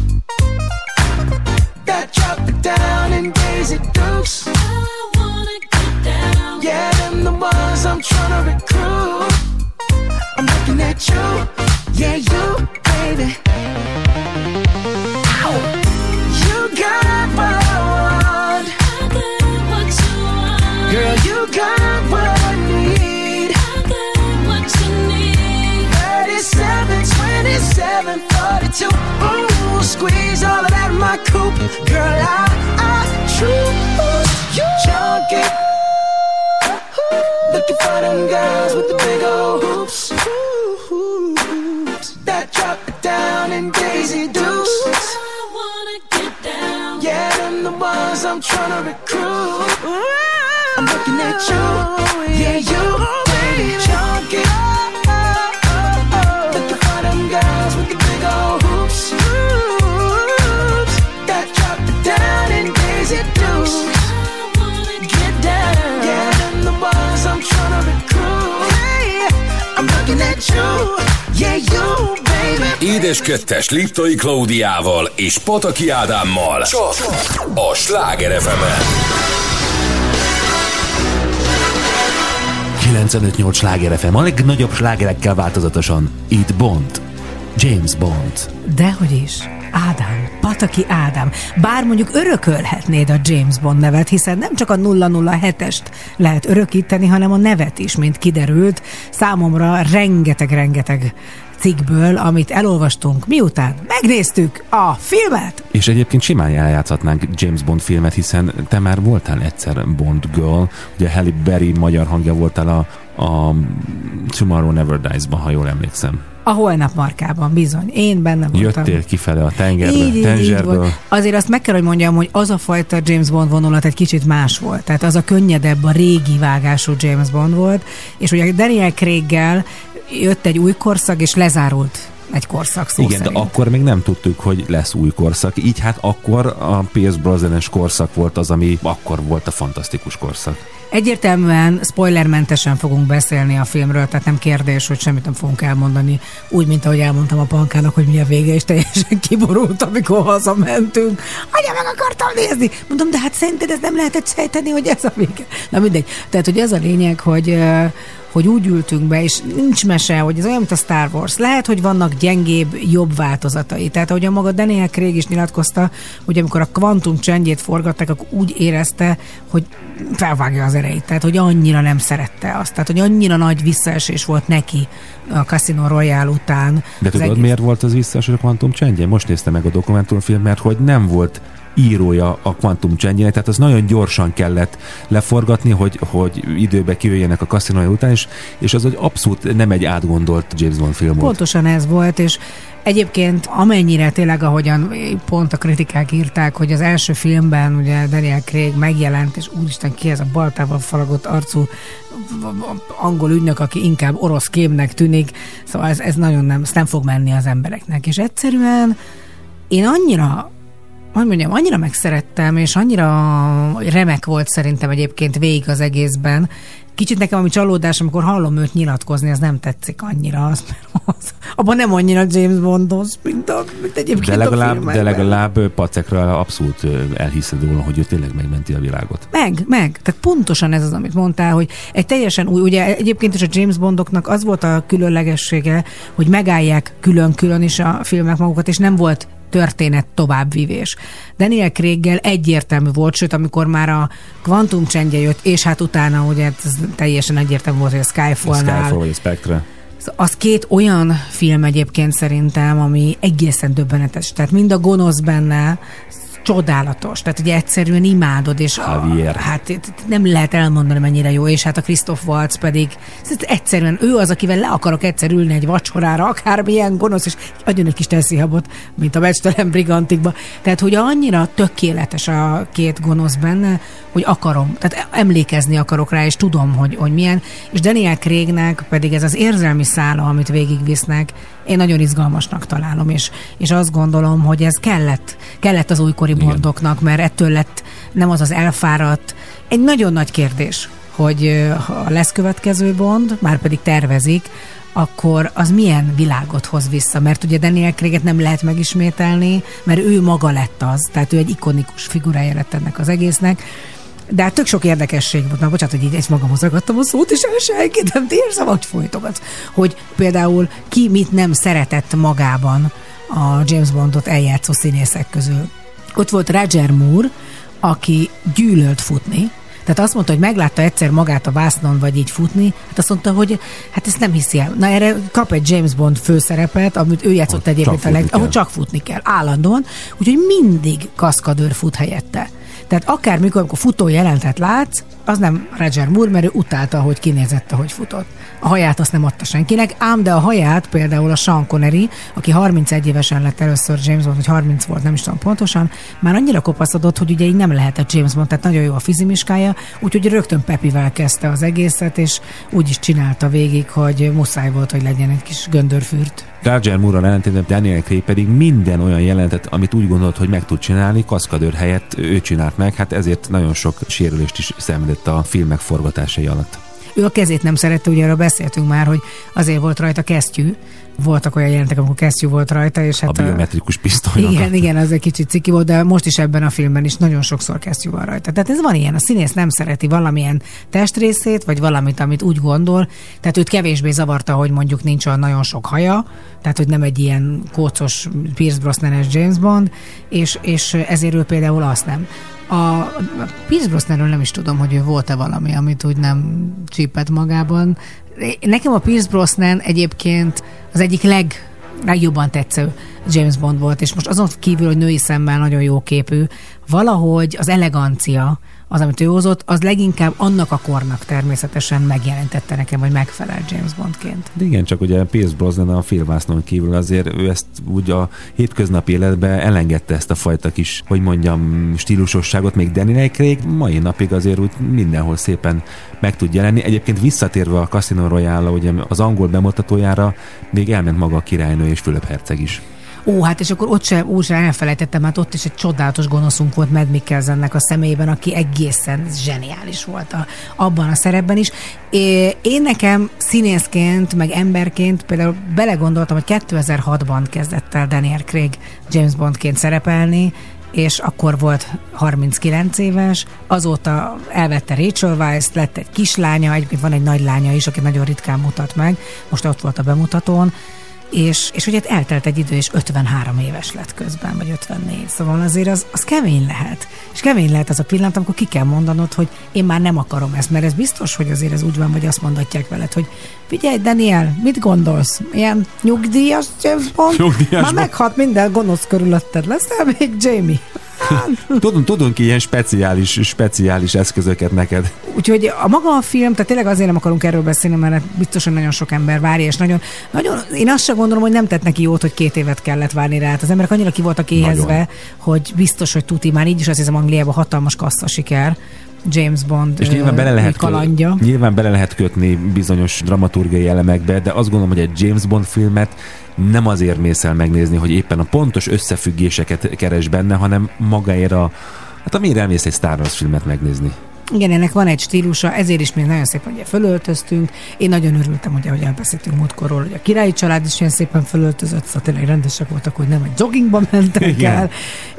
Down in Daisy Dukes. I wanna get down. Yeah, them the ones I'm trying to recruit. I'm looking at you, yeah, you, baby. You got what I want. Girl, you got what I need. 37, 27, 42. Ooh, squeeze all of that in my coupe. Girl, I, them girls with the big old hoops. That drop it down in Daisy Dukes. I wanna get down. Yeah, them the ones I'm trying to recruit. I'm looking at you, yeah, you, oh, baby, chunky. Looking you, yeah you. Édes kettes Liptai Klaudiával és Pataki Ádámmal. Csak. a Sláger fm 95-8 Sláger FM, a legnagyobb slágerekkel változatosan. Itt Bond. James Bond. Dehogy is. Ádám, Pataki Ádám. Bár mondjuk örökölhetnéd a James Bond nevet, hiszen nem csak a 007-est lehet örökíteni, hanem a nevet is, mint kiderült. Számomra rengeteg-rengeteg cikkből, amit elolvastunk, miután megnéztük a filmet. És egyébként simán eljátszhatnánk James Bond filmet, hiszen te már voltál egyszer Bond Girl, ugye Halle Berry magyar hangja voltál a, a Tomorrow Never Dies-ban, ha jól emlékszem. A holnap markában, bizony. Én benne voltam. Jöttél kifele a tengerből, Így, így, így tengerből. volt. Azért azt meg kell, hogy mondjam, hogy az a fajta James Bond vonulat egy kicsit más volt. Tehát az a könnyedebb, a régi vágású James Bond volt, és ugye Daniel Craig-gel jött egy új korszak, és lezárult egy korszak szó Igen, szerint. de akkor még nem tudtuk, hogy lesz új korszak. Így hát akkor a Pierce Brosnan-es korszak volt az, ami akkor volt a fantasztikus korszak. Egyértelműen spoilermentesen fogunk beszélni a filmről, tehát nem kérdés, hogy semmit nem fogunk elmondani. Úgy, mint ahogy elmondtam a pankának, hogy mi a vége, és teljesen kiborult, amikor hazamentünk. Anya, meg akartam nézni! Mondom, de hát szerinted ez nem lehetett sejteni, hogy ez a vége. Na mindegy. Tehát, hogy ez a lényeg, hogy hogy úgy ültünk be, és nincs mese, hogy ez olyan, mint a Star Wars. Lehet, hogy vannak gyengébb, jobb változatai. Tehát, ahogy a maga Daniel Craig is nyilatkozta, hogy amikor a kvantum csendjét forgatták, akkor úgy érezte, hogy felvágja az erejét. Tehát, hogy annyira nem szerette azt. Tehát, hogy annyira nagy visszaesés volt neki a Casino Royale után. De tudod, egész- miért volt az visszaeső a Quantum csendje? Most néztem meg a dokumentumfilm, mert hogy nem volt írója a Quantum csendjének, tehát az nagyon gyorsan kellett leforgatni, hogy, hogy időbe kijöjjenek a kaszinója után, és, és az egy abszolút nem egy átgondolt James Bond film volt. Pontosan ez volt, és egyébként amennyire tényleg, ahogyan pont a kritikák írták, hogy az első filmben ugye Daniel Craig megjelent, és úristen ki ez a baltával falagott arcú angol ügynök, aki inkább orosz kémnek tűnik, szóval ez, ez nagyon nem, ez nem fog menni az embereknek, és egyszerűen én annyira hogy mondjam, annyira megszerettem, és annyira remek volt szerintem egyébként végig az egészben. Kicsit nekem ami csalódás, amikor hallom őt nyilatkozni, az nem tetszik annyira. Az, az, abban nem annyira James Bondos, mint, a, mint egyébként De a legalább, de filmekben. legalább pacekra abszolút elhiszed róla, hogy ő tényleg megmenti a világot. Meg, meg. Tehát pontosan ez az, amit mondtál, hogy egy teljesen új, ugye egyébként is a James Bondoknak az volt a különlegessége, hogy megállják külön-külön is a filmek magukat, és nem volt történet továbbvívés. Daniel Craig-gel egyértelmű volt, sőt, amikor már a kvantum csendje jött, és hát utána ugye ez teljesen egyértelmű volt, hogy a A Skyfall-nál Skyfall vagy a Spectre. az két olyan film egyébként szerintem, ami egészen döbbenetes. Tehát mind a gonosz benne, csodálatos. Tehát ugye egyszerűen imádod, és Javier. A, hát nem lehet elmondani, mennyire jó, és hát a Christoph Waltz pedig egyszerűen ő az, akivel le akarok egyszer ülni egy vacsorára, akármilyen gonosz, és adjon egy kis teszihabot, mint a becstelen brigantikba. Tehát, hogy annyira tökéletes a két gonosz benne, hogy akarom, tehát emlékezni akarok rá, és tudom, hogy, hogy milyen, és Daniel Craignek pedig ez az érzelmi szála, amit végigvisznek, én nagyon izgalmasnak találom, és, és azt gondolom, hogy ez kellett, kellett az újkori bordoknak, mert ettől lett nem az az elfáradt. Egy nagyon nagy kérdés, hogy ha lesz következő Bond, már pedig tervezik, akkor az milyen világot hoz vissza? Mert ugye Daniel Craig-et nem lehet megismételni, mert ő maga lett az, tehát ő egy ikonikus figurája lett ennek az egésznek. De hát tök sok érdekesség volt. Na, bocsánat, hogy így egy magamhoz ragadtam a szót, és elselkedem, de érzem, hogy folytogatsz. Hogy például ki mit nem szeretett magában a James Bondot eljátszó színészek közül. Ott volt Roger Moore, aki gyűlölt futni, tehát azt mondta, hogy meglátta egyszer magát a vásznon, vagy így futni, hát azt mondta, hogy hát ezt nem hiszi el. Na erre kap egy James Bond főszerepet, amit ő játszott Ahol egyébként, a leg, ahol csak futni kell, állandóan, úgyhogy mindig kaszkadőr fut helyette. Tehát akármikor, amikor futó jelentet látsz, az nem Roger Moore, mert ő utálta, hogy kinézett, ahogy futott. A haját azt nem adta senkinek, ám de a haját például a Sean Connery, aki 31 évesen lett először James Bond, vagy 30 volt, nem is tudom pontosan, már annyira kopaszodott, hogy ugye így nem lehetett James Bond, tehát nagyon jó a fizimiskája, úgyhogy rögtön Pepivel kezdte az egészet, és úgy is csinálta végig, hogy muszáj volt, hogy legyen egy kis göndörfürt. Roger Moore-ral ellentétben Daniel Craig pedig minden olyan jelentet, amit úgy gondolt, hogy meg tud csinálni, kaszkadőr helyett ő csinált meg, hát ezért nagyon sok sérülést is szenvedett a filmek forgatásai alatt. Ő a kezét nem szerette, ugye arra beszéltünk már, hogy azért volt rajta kesztyű, voltak olyan jelentek, amikor kesztyű volt rajta, és hát A biometrikus pisztoly. igen, igen, az egy kicsit ciki volt, de most is ebben a filmben is nagyon sokszor kesztyű van rajta. Tehát ez van ilyen, a színész nem szereti valamilyen testrészét, vagy valamit, amit úgy gondol, tehát őt kevésbé zavarta, hogy mondjuk nincs olyan nagyon sok haja, tehát hogy nem egy ilyen kócos Pierce brosnan James Bond, és, és ezért ő például azt nem. A Pierce Brosnanről nem is tudom, hogy ő volt-e valami, amit úgy nem csípett magában. Nekem a Pierce Brosnan egyébként az egyik leg, legjobban tetsző James Bond volt, és most azon kívül, hogy női szemmel nagyon jó képű, valahogy az elegancia, az, amit ő hozott, az leginkább annak a kornak természetesen megjelentette nekem, hogy megfelel James Bondként. De igen, csak ugye Pierce Brosnan a filmvásznon kívül azért ő ezt úgy a hétköznapi életben elengedte ezt a fajta kis, hogy mondjam, stílusosságot, még Daniel Craig mai napig azért úgy mindenhol szépen meg tud jelenni. Egyébként visszatérve a Casino Royale, ugye az angol bemutatójára még elment maga a királynő és Fülöp herceg is. Ó, hát és akkor ott sem, úgy sem elfelejtettem, hát ott is egy csodálatos gonoszunk volt Mad Mikkelsennek a személyében, aki egészen zseniális volt a, abban a szerepben is. É, én nekem színészként, meg emberként például belegondoltam, hogy 2006-ban kezdett el Daniel Craig James Bondként szerepelni, és akkor volt 39 éves, azóta elvette Rachel Weisz, lett egy kislánya, egyébként van egy nagy lánya is, aki nagyon ritkán mutat meg, most ott volt a bemutatón, és, és ugye eltelt egy idő, és 53 éves lett közben, vagy 54. Szóval azért az, az kemény lehet. És kemény lehet az a pillanat, amikor ki kell mondanod, hogy én már nem akarom ezt, mert ez biztos, hogy azért ez úgy van, vagy azt mondatják veled, hogy figyelj, Daniel, mit gondolsz? Ilyen nyugdíjas James Bond? Nyugdíjas már meghalt minden gonosz körülötted. Leszel még Jamie? Tudunk, tudunk ilyen speciális, speciális eszközöket neked. Úgyhogy a maga a film, tehát tényleg azért nem akarunk erről beszélni, mert biztosan nagyon sok ember várja, és nagyon, nagyon én azt sem gondolom, hogy nem tett neki jót, hogy két évet kellett várni rá. Hát az emberek annyira ki voltak éhezve, Nagyon. hogy biztos, hogy tuti, már így is azt hiszem Angliában hatalmas kassza siker. James Bond És nyilván bele, lehet, kalandja. nyilván bele lehet kötni bizonyos dramaturgiai elemekbe, de azt gondolom, hogy egy James Bond filmet nem azért mész el megnézni, hogy éppen a pontos összefüggéseket keres benne, hanem magáért a Hát amire elmész egy Star Wars filmet megnézni. Igen, ennek van egy stílusa, ezért is mi nagyon szépen ugye fölöltöztünk. Én nagyon örültem, ugye, hogy elbeszéltünk múltkorról, hogy a királyi család is ilyen szépen fölöltözött, szóval tényleg rendesek voltak, hogy nem egy joggingban mentek Igen. el.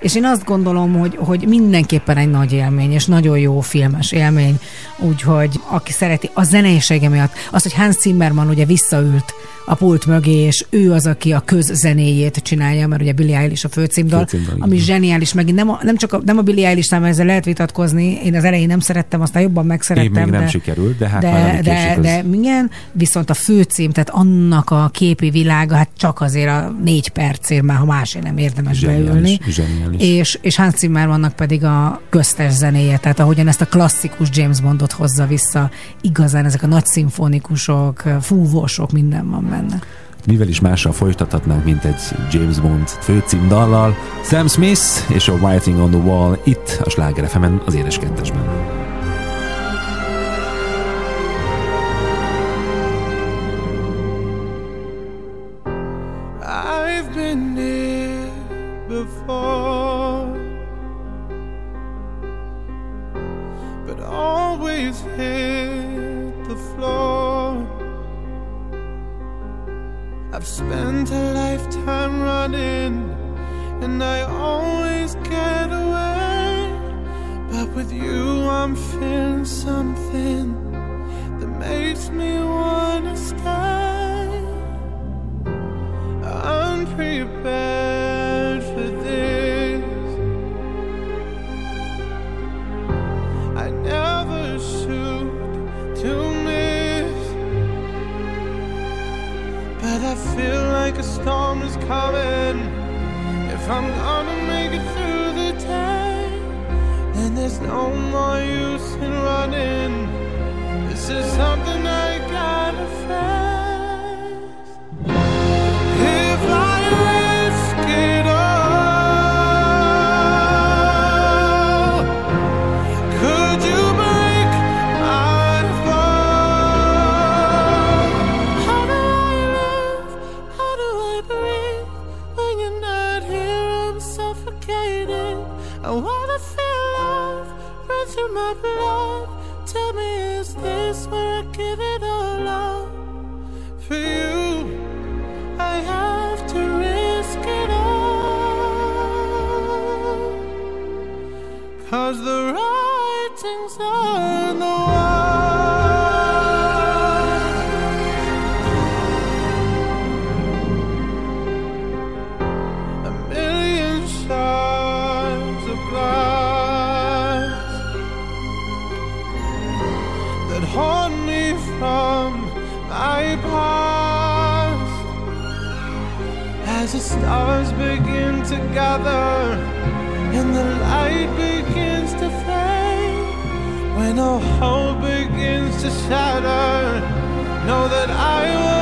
És én azt gondolom, hogy, hogy mindenképpen egy nagy élmény, és nagyon jó filmes élmény, úgyhogy aki szereti a zeneisége miatt, az, hogy Hans Zimmerman ugye visszaült a pult mögé, és ő az, aki a közzenéjét csinálja, mert ugye Billie Eilish a főcímdal, Főcímdal, ami igen. zseniális, megint nem, a, nem csak a, nem a Billie Eilish mert ezzel lehet vitatkozni, én az elején nem szerettem, aztán jobban megszerettem. Én még nem de, sikerült, de hát már de, ami de, az- de igen, viszont a főcím, tehát annak a képi világa, hát csak azért a négy percért már, ha másért nem érdemes Zseniális, beülni. zseniális. És, és Hans Zimmermannak pedig a köztes zenéje, tehát ahogyan ezt a klasszikus James Bondot hozza vissza, igazán ezek a nagy szimfonikusok, fúvósok, minden van benne. Mivel is mással folytathatnánk, mint egy James Bond főcímdallal. Sam Smith és a Writing on the Wall itt a Sláger FM-en az édes kettesben. Always hit the floor. I've spent a lifetime running, and I always get away. But with you, I'm feeling something that makes me wanna stay unprepared shoot to miss, but I feel like a storm is coming. If I'm gonna make it through the day, then there's no more use in running. This is something I gotta face. Cause the writing's on the wall. A million shards of glass that haunt me from my past as the stars begin to gather and the light when all hope begins to shatter know that I won't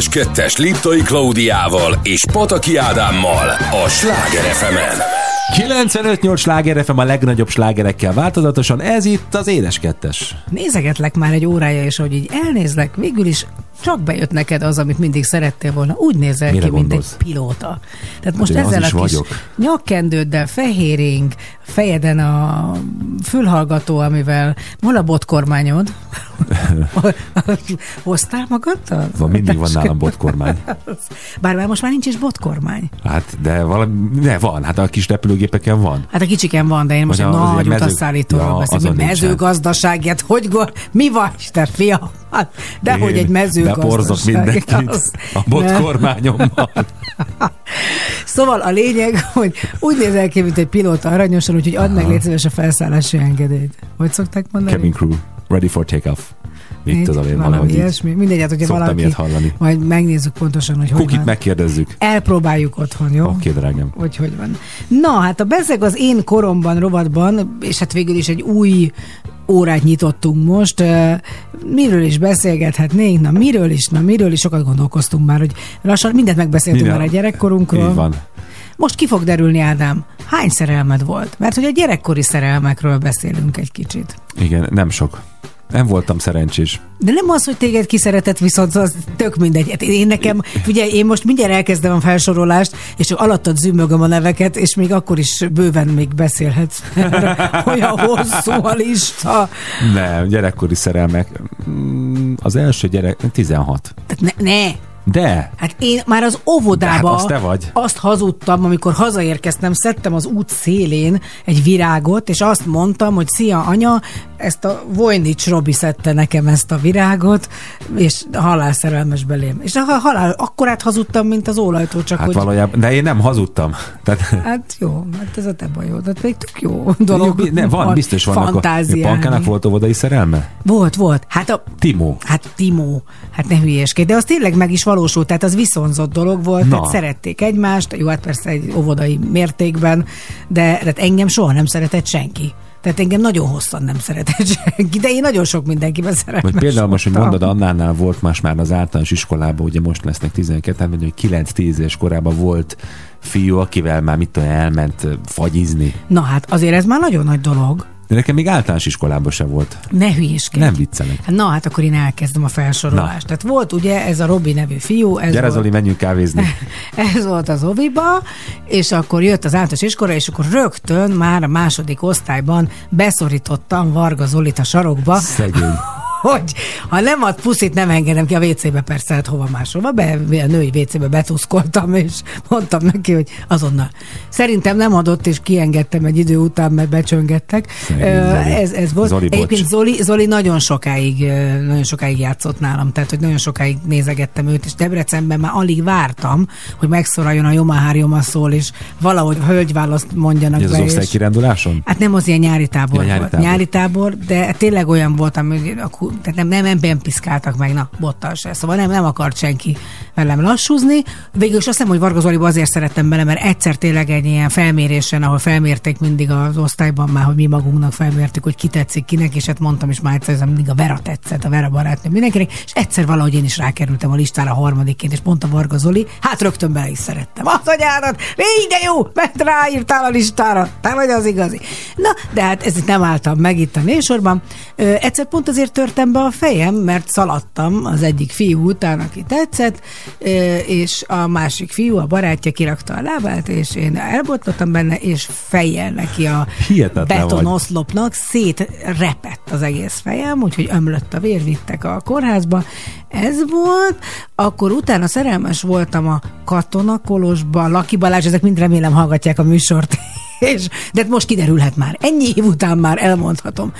Édes Kettes Liptai Klaudiával és Pataki Ádámmal a Sláger fm 95-8 sláger FM a legnagyobb slágerekkel változatosan, ez itt az Édes Kettes. Nézegetlek már egy órája, és hogy így elnézlek, végül is csak bejött neked az, amit mindig szerettél volna. Úgy nézel Mire ki, mint gondolsz? egy pilóta. Tehát most én az ezzel a is kis vagyok. nyakkendőddel, fehéring, fejeden a fülhallgató, amivel hol a botkormányod? Hoztál magaddal? Van, mindig van nálam botkormány. Bár már most már nincs is botkormány. Hát, de valami, ne, van, hát a kis repülőgépeken van. Hát a kicsiken van, de én most Vagy egy nagy mező- utasszállítóról Ja, beszélek. nincsen. mezőgazdaságiat, hogy gond, mi van, te fia? Hát, de hogy egy Beporzok mezőgazdaság. mindenkit Az- a botkormányommal. Szóval a lényeg, hogy úgy nézel ki, mint egy pilóta aranyosan, úgyhogy add meg légy szíves a felszállási engedélyt. Hogy szokták mondani? Cabin crew, ready for takeoff. Itt az a valami valahogy így. ilyesmi. Mindegy, hát, hogyha valaki, ilyet hallani. majd megnézzük pontosan, hogy hogy Kukit van. megkérdezzük. Elpróbáljuk otthon, jó? Oké, drágám. hogy hogy van. Na, hát a Bezeg az én koromban rovatban, és hát végül is egy új órát nyitottunk most. Miről is beszélgethetnénk? Na, miről is? Na, miről is? Sokat gondolkoztunk már, hogy lassan mindent megbeszéltünk Minden- már a gyerekkorunkról. Így van. Most ki fog derülni, Ádám? Hány szerelmed volt? Mert hogy a gyerekkori szerelmekről beszélünk egy kicsit. Igen, nem sok. Nem voltam szerencsés. De nem az, hogy téged kiszeretett, viszont az tök mindegy. Hát Én nekem, ugye én most mindjárt elkezdem a felsorolást, és csak alattad zümögöm a neveket, és még akkor is bőven még beszélhetsz. Olyan hosszú a lista. Nem, gyerekkori szerelmek. Mm, Az első gyerek, 16. Tehát ne, ne. De, Hát én már az óvodába hát az te vagy. azt hazudtam, amikor hazaérkeztem, szedtem az út szélén egy virágot, és azt mondtam, hogy szia anya, ezt a Vojnics Robi szedte nekem ezt a virágot, és halálszerelmes belém. És a halál, akkorát hazudtam, mint az ólajtó, csak hát hogy... valójában, de én nem hazudtam. Tehát, Hát jó, hát ez a te bajod, hát még tök jó dolog. ne, van, biztos van. Akkor, fantáziálni. Pankának volt óvodai szerelme? Volt, volt. Hát a Timó. Hát Timó, hát ne hülyéskedj, de az tényleg meg is valósult, tehát az viszonzott dolog volt, Na. tehát szerették egymást, jó, hát persze egy óvodai mértékben, de tehát engem soha nem szeretett senki. Tehát engem nagyon hosszan nem szeretett senki, de én nagyon sok mindenkiben szeretem. Vagy például most, hogy mondod, Annánál volt más már az általános iskolában, ugye most lesznek 12, hát hogy 9-10 éves korában volt fiú, akivel már mit tudom, elment fagyizni. Na hát azért ez már nagyon nagy dolog. De nekem még általános iskolában se volt. Ne hülyéskedj. Nem viccelek. Hát Na hát akkor én elkezdem a felsorolást. Na. Tehát volt ugye ez a Robi nevű fiú, ez Gyere volt, Zoli, menjünk kávézni. ez volt az oviba, és akkor jött az általános iskola, és akkor rögtön már a második osztályban beszorítottam Varga Zolit a sarokba, Szegény. hogy ha nem ad puszit, nem engedem ki a WC-be, persze, hát hova máshova, be, a női WC-be betuszkoltam, és mondtam neki, hogy azonnal. Szerintem nem adott, és kiengedtem egy idő után, mert becsöngettek. Zoli. Ez, ez volt. Zoli. Egyébként Zoli, Zoli nagyon sokáig, nagyon sokáig játszott nálam, tehát hogy nagyon sokáig nézegettem őt, és Debrecenben már alig vártam, hogy megszoraljon a Jomahár Jomaszól, és valahogy hölgyválaszt mondjanak Ez az be. és- osztálykiránduláson? Hát nem az ilyen nyári tábor Ja, nyári tábor. Nyári tábor, de tényleg olyan voltam, hogy akkor, tehát nem, nem, nem piszkáltak meg, na, bottal se. Szóval nem, nem akart senki velem lassúzni. Végül is azt hiszem, hogy Varga Zoliba azért szerettem bele, mert egyszer tényleg egy ilyen felmérésen, ahol felmérték mindig az osztályban már, hogy mi magunknak felmértük, hogy ki tetszik kinek, és hát mondtam is már egyszer, hogy mindig a Vera tetszett, a Vera barátnő mindenkinek, és egyszer valahogy én is rákerültem a listára harmadikként, és pont a Varga Zoli, hát rögtön bele is szerettem. Az anyádat, de jó, mert ráírtál a listára, te vagy az igazi. Na, de hát ez nem álltam meg itt a névsorban. Ö, egyszer pont azért törtem be a fejem, mert szaladtam az egyik fiú után, aki tetszett, és a másik fiú, a barátja kirakta a lábát, és én elbotlottam benne, és fejjel neki a Hihetetlen vagy. betonoszlopnak szétrepett az egész fejem, úgyhogy ömlött a vér, vittek a kórházba. Ez volt, akkor utána szerelmes voltam a Katona Kolosba, Laki Balázs, ezek mind remélem hallgatják a műsort. És, de most kiderülhet már. Ennyi év után már elmondhatom.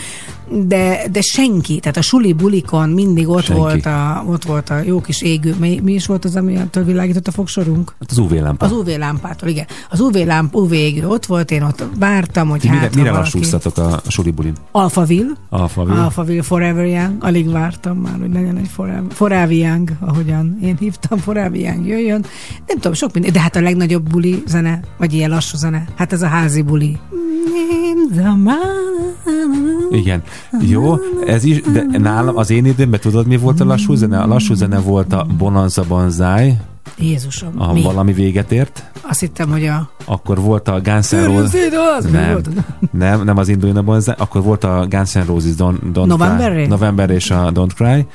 De, de senki, tehát a suli bulikon mindig ott Senki. volt, a, ott volt a jó kis égő. Mi, mi is volt az, ami attól világított a fogsorunk? Hát az UV lámpa. Az UV lámpától, igen. Az UV lámp, UV égő ott volt, én ott vártam, hogy Ti hát, mire, mire lassúztatok a suli bulin? Alphaville. Alphaville? Alphaville Forever Young. Alig vártam már, hogy legyen egy Forever, Forever Young, ahogyan én hívtam, Forever Young jöjjön. Nem tudom, sok minden. De hát a legnagyobb buli zene, vagy ilyen lassú zene, hát ez a házi buli. Igen. Jó, ez is, de nálam az én időmben tudod, mi volt a lassú zene? A lassú zene volt a Bonanza Banzai, Jézusom, a mi? valami véget ért. Azt hittem, hogy a... Akkor volt a Guns N' Roses... Nem, nem, nem az induljon a Banzai. Akkor volt a Guns N' Roses Don't, Don't November Cry. November és a Don't Cry.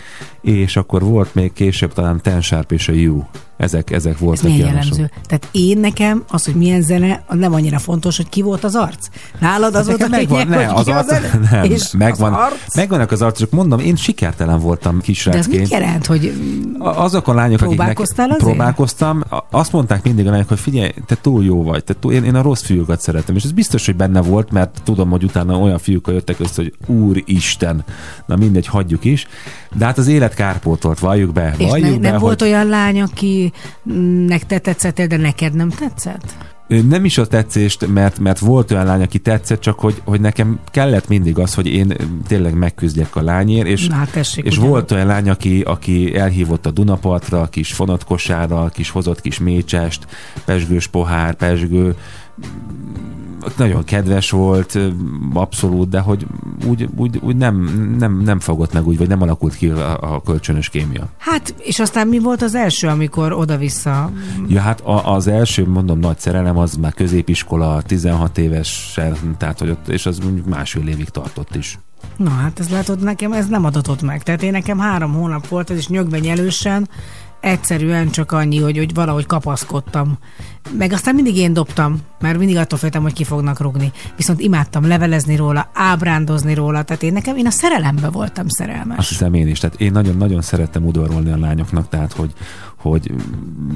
És akkor volt még később talán Ten Sharp és a You. Ezek, ezek Ez voltak milyen ilyen jellemző? Tehát én nekem az, hogy milyen zene, az nem annyira fontos, hogy ki volt az arc. Nálad az volt a megvan, ne, az ki arc, zene? nem, És megvan, az arc? megvannak az arcok. Mondom, én sikertelen voltam De ez kisrácként. mit jelent, hogy Azok a lányok, Próbálkoztál akiknek azért? próbálkoztam, azt mondták mindig a lányok, hogy figyelj, te túl jó vagy, te túl, én, én a rossz fiúkat szeretem, és ez biztos, hogy benne volt, mert tudom, hogy utána olyan fiúkkal jöttek össze, hogy úristen, na mindegy, hagyjuk is, de hát az élet kárpótolt, valljuk be, és valljuk ne, be, nem volt hogy olyan lány, akinek te tetszettél, de neked nem tetszett? nem is a tetszést, mert, mert volt olyan lány, aki tetszett, csak hogy, hogy nekem kellett mindig az, hogy én tényleg megküzdjek a lányért, és, Na, hát tessék, és volt olyan lány, aki, aki elhívott a Dunapartra, kis fonatkosárral, kis hozott kis mécsest, pesgős pohár, pesgő, nagyon kedves volt, abszolút, de hogy úgy, úgy, úgy nem, nem, nem fogott meg úgy, vagy nem alakult ki a, a kölcsönös kémia. Hát, és aztán mi volt az első, amikor oda-vissza? Ja, hát a, az első, mondom, nagy szerelem, az már középiskola, 16 éves, tehát, hogy ott, és az mondjuk másfél évig tartott is. Na hát ez látod, nekem ez nem adatott meg. Tehát én nekem három hónap volt, ez is nyögvenyelősen, egyszerűen csak annyi, hogy, hogy valahogy kapaszkodtam meg aztán mindig én dobtam, mert mindig attól féltem, hogy ki fognak rugni. Viszont imádtam levelezni róla, ábrándozni róla, tehát én nekem, én a szerelembe voltam szerelmes. Azt hiszem én is. Tehát én nagyon-nagyon szerettem udvarolni a lányoknak, tehát hogy, hogy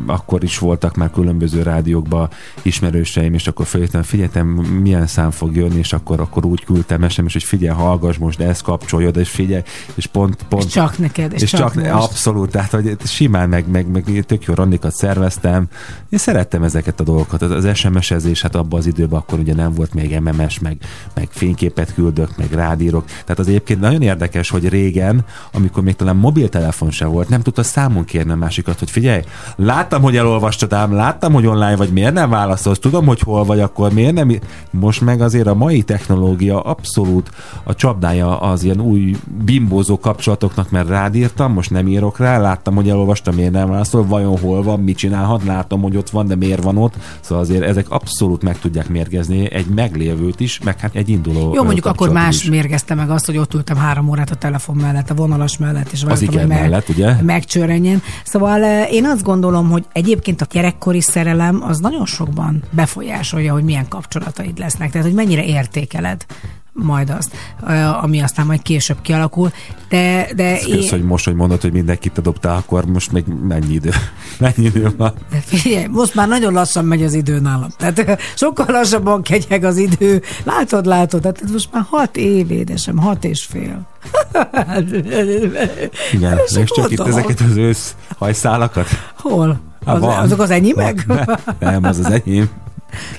akkor is voltak már különböző rádiókban ismerőseim, és akkor feljöttem, figyeltem, milyen szám fog jönni, és akkor, akkor úgy küldtem SMS, hogy figyelj, hallgass most, de ezt kapcsolja, és figyelj, és pont, pont és csak neked, és, és csak, csak most. abszolút, tehát hogy simán meg, meg, meg tök jó randikat szerveztem. Én szerettem ezeket a dolgokat. Az, SMS-ezés, hát abban az időben akkor ugye nem volt még MMS, meg, meg fényképet küldök, meg rádírok. Tehát az egyébként nagyon érdekes, hogy régen, amikor még talán mobiltelefon se volt, nem tudta számon kérni a másikat, hogy figyelj, láttam, hogy elolvastad ám, láttam, hogy online vagy, miért nem válaszolsz, tudom, hogy hol vagy, akkor miért nem... Most meg azért a mai technológia abszolút a csapdája az ilyen új bimbózó kapcsolatoknak, mert rádírtam, most nem írok rá, láttam, hogy elolvastam, miért nem válaszol, vajon hol van, mit csinálhat, látom, hogy ott van, de miért van ott. Szóval azért ezek abszolút meg tudják mérgezni egy meglévőt is, meg hát egy induló Jó, mondjuk akkor más is. mérgezte meg azt, hogy ott ültem három órát a telefon mellett, a vonalas mellett, és vártam, igen hogy meg- mellett, ugye? megcsörrenjen. Szóval én azt gondolom, hogy egyébként a gyerekkori szerelem az nagyon sokban befolyásolja, hogy milyen kapcsolataid lesznek, tehát hogy mennyire értékeled majd azt, ami aztán majd később kialakul. De, de Kösz, hogy most, hogy mondod, hogy mindenkit adoptál, akkor most még mennyi idő? Mennyi idő van? De figyelj, most már nagyon lassan megy az idő nálam. Tehát sokkal lassabban ketyeg az idő. Látod, látod, tehát most már hat év, édesem, hat és fél. Igen, És és csak itt ezeket az ősz hajszálakat? Hol? Az, azok az enyémek? Nem, az az enyém.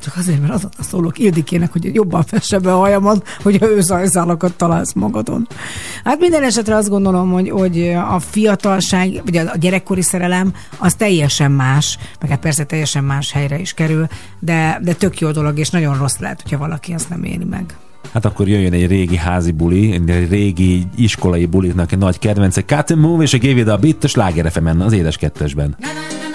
Csak azért, mert azon szólok Ildikének, hogy jobban fesse be a hajamat, hogy a őszajszálakat találsz magadon. Hát minden esetre azt gondolom, hogy, hogy a fiatalság, vagy a gyerekkori szerelem, az teljesen más, meg hát persze teljesen más helyre is kerül, de, de tök jó dolog, és nagyon rossz lehet, hogyha valaki azt nem éli meg. Hát akkor jöjjön egy régi házi buli, egy régi iskolai buliknak egy nagy kedvence, Cut and Move és a Give It a Beat, a Sláger az édes kettesben. Like a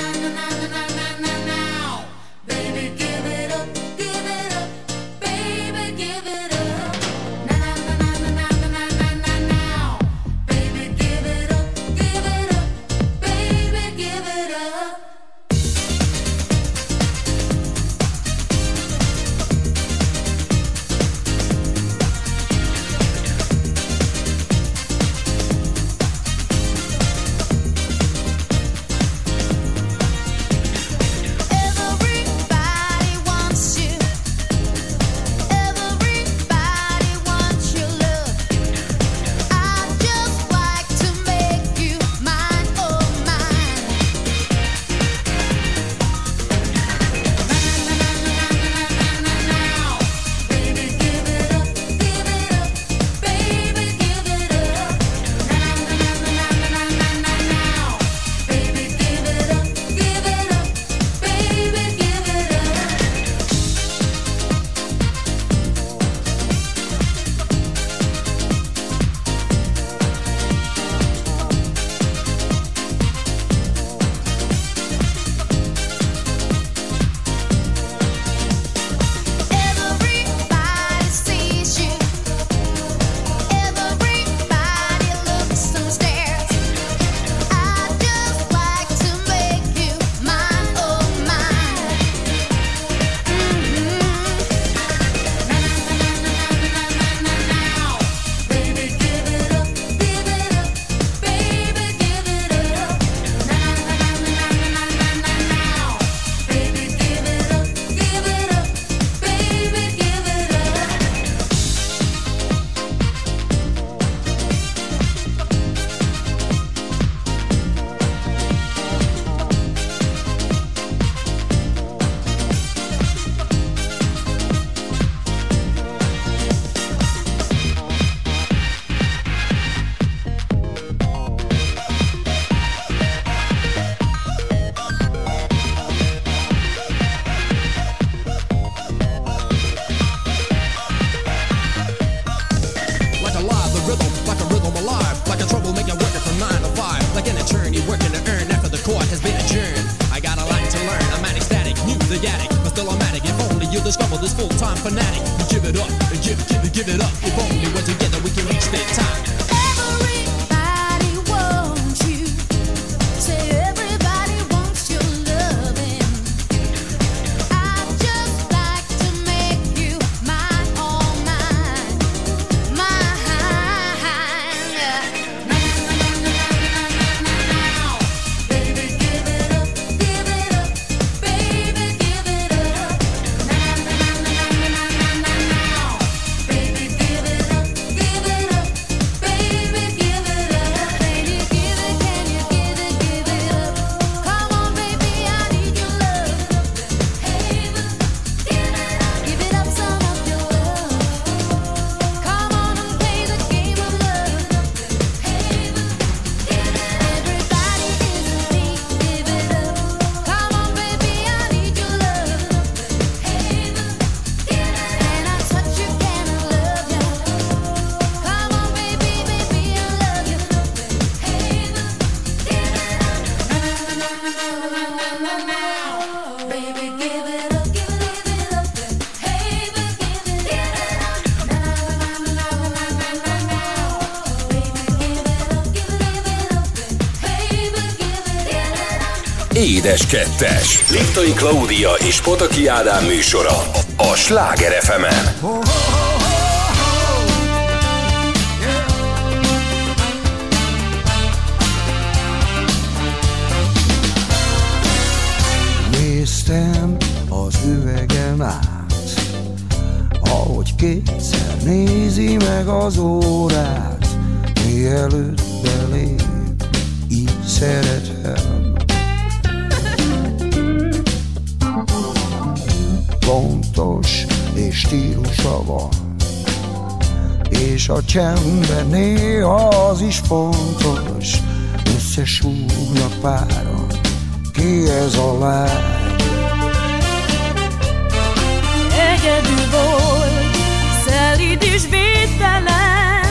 Édes Kettes. Liptai Klaudia és Pataki Ádám műsora a Sláger fm Néztem csendben néha az is fontos, összesúgnak páran, ki ez a lány. Egyedül volt, szelíd és védtelen,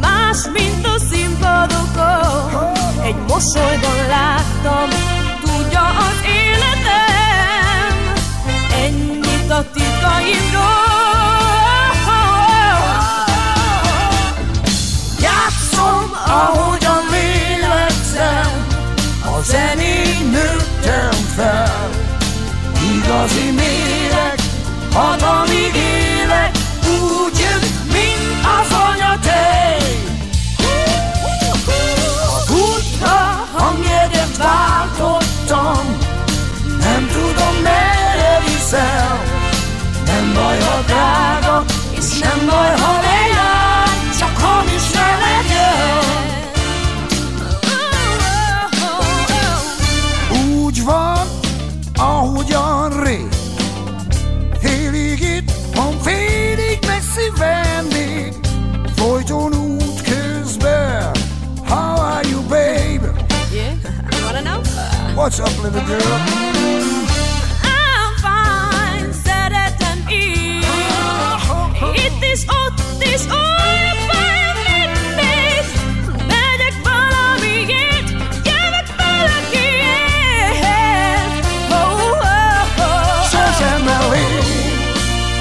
más, mint a színpadokon. Egy mosolyban láttam, oh, oh. Sosem elég,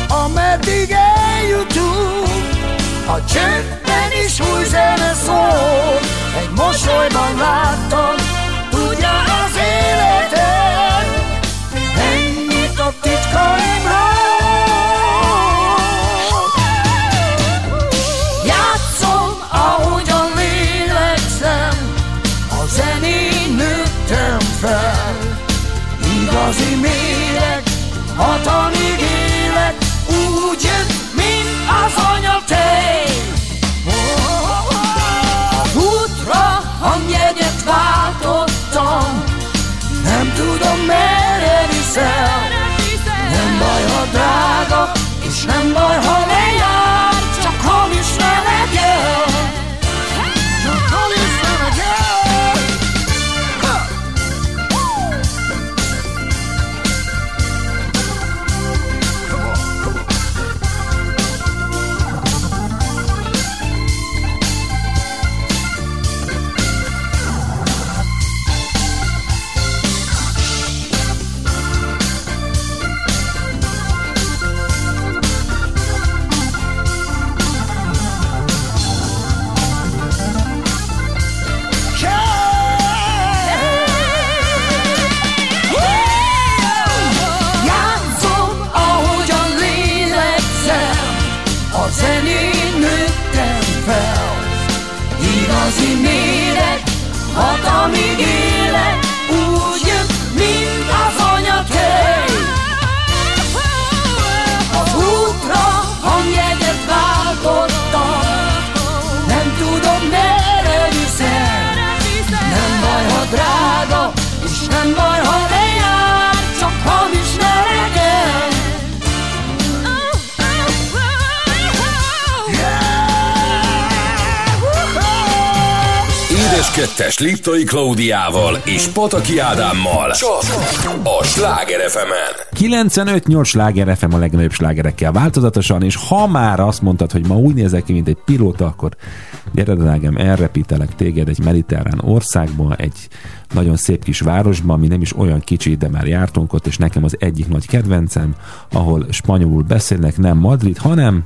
ameddig eljutunk A csöndben is új zene szól Egy mosolyban láttam, tudja az életem Ennyit a titkaimról Játszom, ahogyan lélegzem A fel. Igazi amiguinho. 2-es Liptai Klaudiával és Pataki Ádámmal. Csak a Sláger fm 95-8 Sláger FM a legnagyobb slágerekkel változatosan, és ha már azt mondtad, hogy ma úgy nézek ki, mint egy pilóta, akkor gyere drágám, elrepítelek téged egy mediterrán országban, egy nagyon szép kis városban, ami nem is olyan kicsi, de már jártunk ott, és nekem az egyik nagy kedvencem, ahol spanyolul beszélnek, nem Madrid, hanem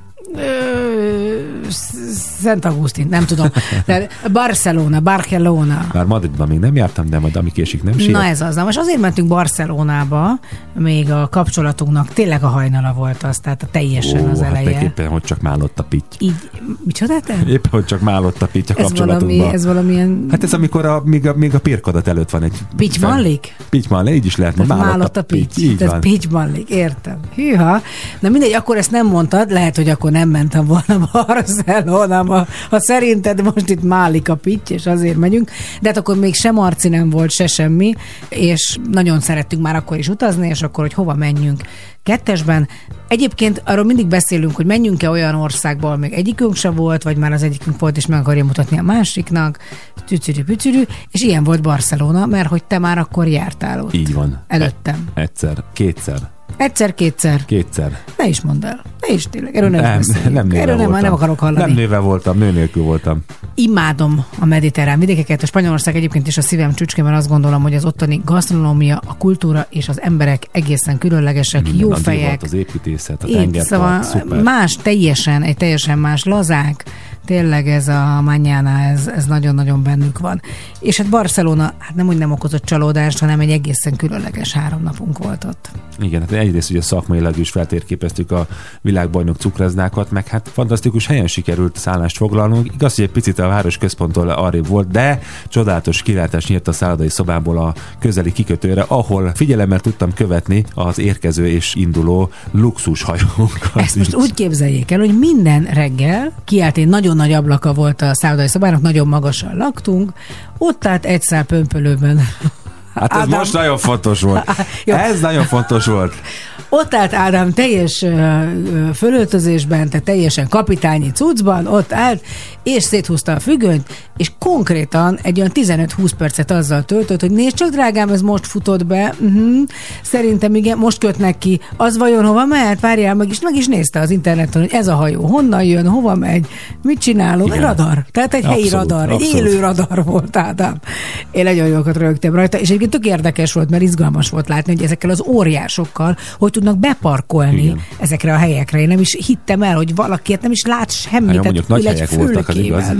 Szent Augustin, nem tudom. De Barcelona, Barcelona. Már Madridban még nem jártam, de majd ami késik nem sír. Na ez az. Na most azért mentünk Barcelonába, még a kapcsolatunknak tényleg a hajnala volt az, tehát a teljesen Ó, az hát eleje. éppen, hogy csak málott a pitty. Így, micsoda te? Éppen, hogy csak málott a pitty a Ez valami, ez valamilyen Hát ez amikor a, még, a, még a pirkadat előtt van egy... Pitty mallik? Pitty mallik, így is lehet, Tehát málott, málott a pitty. Így Tehát van. pitty mallik, értem. Hűha. Na mindegy, akkor ezt nem mondtad, lehet, hogy akkor nem mentem volna Barcelonába. Ha szerinted most itt málik a pitty, és azért megyünk. De hát akkor még sem Marci nem volt, se semmi, és nagyon szerettünk már akkor is utazni, és akkor, hogy hova menjünk kettesben. Egyébként arról mindig beszélünk, hogy menjünk-e olyan országba, ahol még egyikünk se volt, vagy már az egyikünk volt, és meg akarja mutatni a másiknak, tücürű, pücürű, és ilyen volt Barcelona, mert hogy te már akkor jártál ott. Így van. Előttem. Egyszer, kétszer, Egyszer-kétszer. kétszer. Ne is mondd el. Ne is tényleg. Erről nem, nem, is beszéljünk. nem Erről nem, voltam. nem akarok hallani. Nem nővel voltam, nő nélkül voltam. Imádom a mediterrán vidékeket, a Spanyolország egyébként is a szívem csücske, mert azt gondolom, hogy az ottani gasztronómia, a kultúra és az emberek egészen különlegesek, Minden, jó fejek. Az építészet, a Így, tengerpart, szóval szuper. más, teljesen, egy teljesen más lazák, tényleg ez a Mañana, ez, ez nagyon-nagyon bennük van. És hát Barcelona, hát nem úgy nem okozott csalódást, hanem egy egészen különleges három napunk volt ott. Igen, hát egyrészt ugye szakmailag is feltérképeztük a világbajnok cukraznákat, meg hát fantasztikus helyen sikerült szállást foglalnunk. Igaz, hogy egy picit a város központtól arrébb volt, de csodálatos kilátás nyílt a szállodai szobából a közeli kikötőre, ahol figyelemmel tudtam követni az érkező és induló luxus hajókat. Ezt most úgy képzeljék el, hogy minden reggel kiállt egy nagyon nagy ablaka volt a szállodai szobának, nagyon magasan laktunk, ott állt egy szál pömpölőben. Hát ez Ádám- most nagyon fontos volt. Jó. Ez nagyon fontos volt. Ott állt Ádám teljes fölöltözésben, tehát teljesen kapitányi cuccban, ott állt, és széthúzta a függönyt, és konkrétan egy olyan 15-20 percet azzal töltött, hogy nézd csak, drágám, ez most futott be, uh-huh. szerintem igen, most kötnek ki, az vajon hova mehet? Várjál, meg is, meg is nézte az interneten, hogy ez a hajó honnan jön, hova megy, mit csinálunk, Igen. radar, tehát egy helyi Abszolút, radar, egy abszolút. élő radar volt Ádám. Én nagyon jókat rögtem rajta, és egyébként tök érdekes volt, mert izgalmas volt látni, hogy ezekkel az óriásokkal, hogy tudnak beparkolni Igen. ezekre a helyekre. Én nem is hittem el, hogy valakiért nem is lát semmit. Hát mondjuk nagy helyek voltak, az igaz.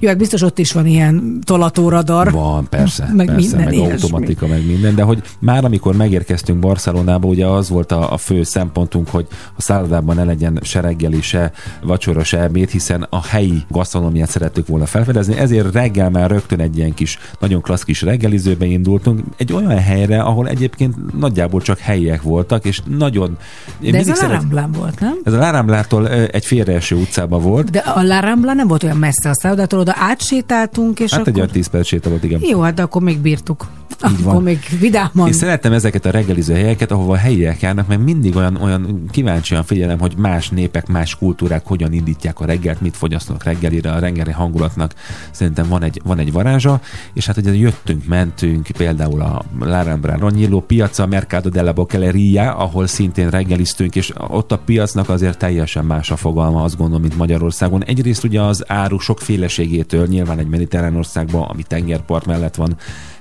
Jó, hát biztos ott is van ilyen tolatóradar. Van, persze, meg persze, minden meg automatika, meg minden, de hogy már amikor megérkeztünk Barcelonába, ugye az volt a, a fő szempontunk, hogy a szállodában ne legyen se reggeli, se vacsora, se ebéd, hiszen a helyi gasztronómiát szerettük volna felfedezni, ezért reggel már rögtön egy ilyen kis, nagyon klassz kis reggelizőbe indultunk, egy olyan helyre, ahol egyébként nagyjából csak helyiek voltak, és nagyon... De ez a La Ramblán volt, nem? Ez a Láramblától egy félreeső utcában volt. De a La Rambla nem volt olyan messze a szállodától, oda átsétáltunk, és hát akkor... egy olyan 10 perc séta volt, igen. Jó, hát de akkor még bírtuk. Így akkor van. még vidáman. Én szeretem ezeket a reggeliző helyeket, ahova a helyiek járnak, mert mindig olyan, olyan kíváncsian figyelem, hogy más népek, más kultúrák hogyan indítják a reggelt, mit fogyasztanak reggelire, a reggeli hangulatnak szerintem van egy, van egy varázsa, és hát ugye jöttünk, mentünk, például a Larambra Ronyillo piaca, Mercado della Boccheleria, ahol szintén reggeliztünk, és ott a piacnak azért teljesen más a fogalma, azt gondolom, mint Magyarországon. Egyrészt ugye az áru sokféleségétől, nyilván egy mediterrán országban, ami tengerpart mellett van,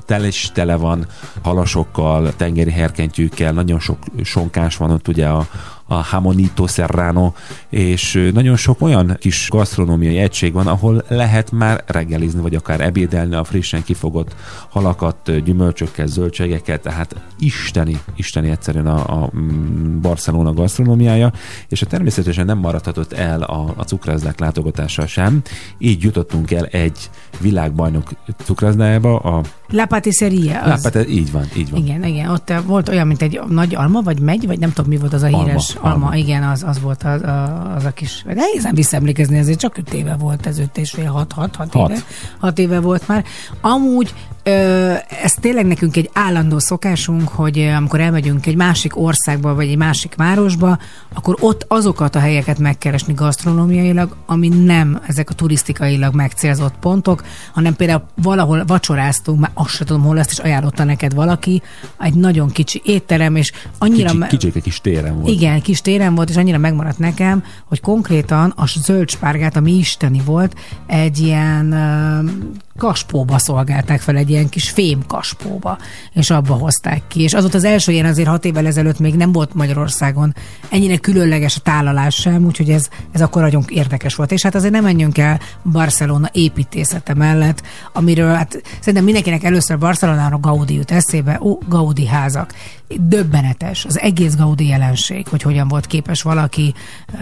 tele is tele van halasokkal, tengeri herkentyűkkel, nagyon sok sonkás van ott ugye a, a Hamonito Serrano, és nagyon sok olyan kis gasztronómiai egység van, ahol lehet már reggelizni, vagy akár ebédelni a frissen kifogott halakat, gyümölcsökkel, zöldségekkel, tehát isteni, isteni egyszerűen a, a mm, Barcelona gasztronómiája, és a természetesen nem maradhatott el a, a cukrászdák látogatása sem, így jutottunk el egy világbajnok cukrászdájába, a La Patisserie. Az... Lápát, így van, így van. Igen, igen, ott volt olyan, mint egy nagy alma, vagy megy, vagy nem tudom, mi volt az a Alma, híres alma. Igen, az, az volt az a, az a kis... De nehézen visszaemlékezni, azért csak öt éve volt ez, öt és fél, hat, hat, hat, Hat. éve. Hat éve volt már. Amúgy ö, ez tényleg nekünk egy állandó szokásunk, hogy amikor elmegyünk egy másik országba, vagy egy másik városba, akkor ott azokat a helyeket megkeresni gasztronómiailag, ami nem ezek a turisztikailag megcélzott pontok, hanem például valahol vacsoráztunk, már azt sem tudom, hol ezt is ajánlotta neked valaki, egy nagyon kicsi étterem, és annyira... Kicsi, me- kicsike kis téren volt. igen, kis téren volt, és annyira megmaradt nekem, hogy konkrétan a zöld spárgát, ami isteni volt, egy ilyen uh, kaspóba szolgálták fel egy ilyen kis fémkaspóba, és abba hozták ki. És az volt az első ilyen azért hat évvel ezelőtt még nem volt Magyarországon ennyire különleges a tálalás sem, úgyhogy ez, ez akkor nagyon érdekes volt. És hát azért nem menjünk el Barcelona építészete mellett, amiről hát szerintem mindenkinek először Barcelonára Gaudi jut eszébe, ó, Gaudi házak. Döbbenetes az egész Gaudi jelenség, hogy hogyan volt képes valaki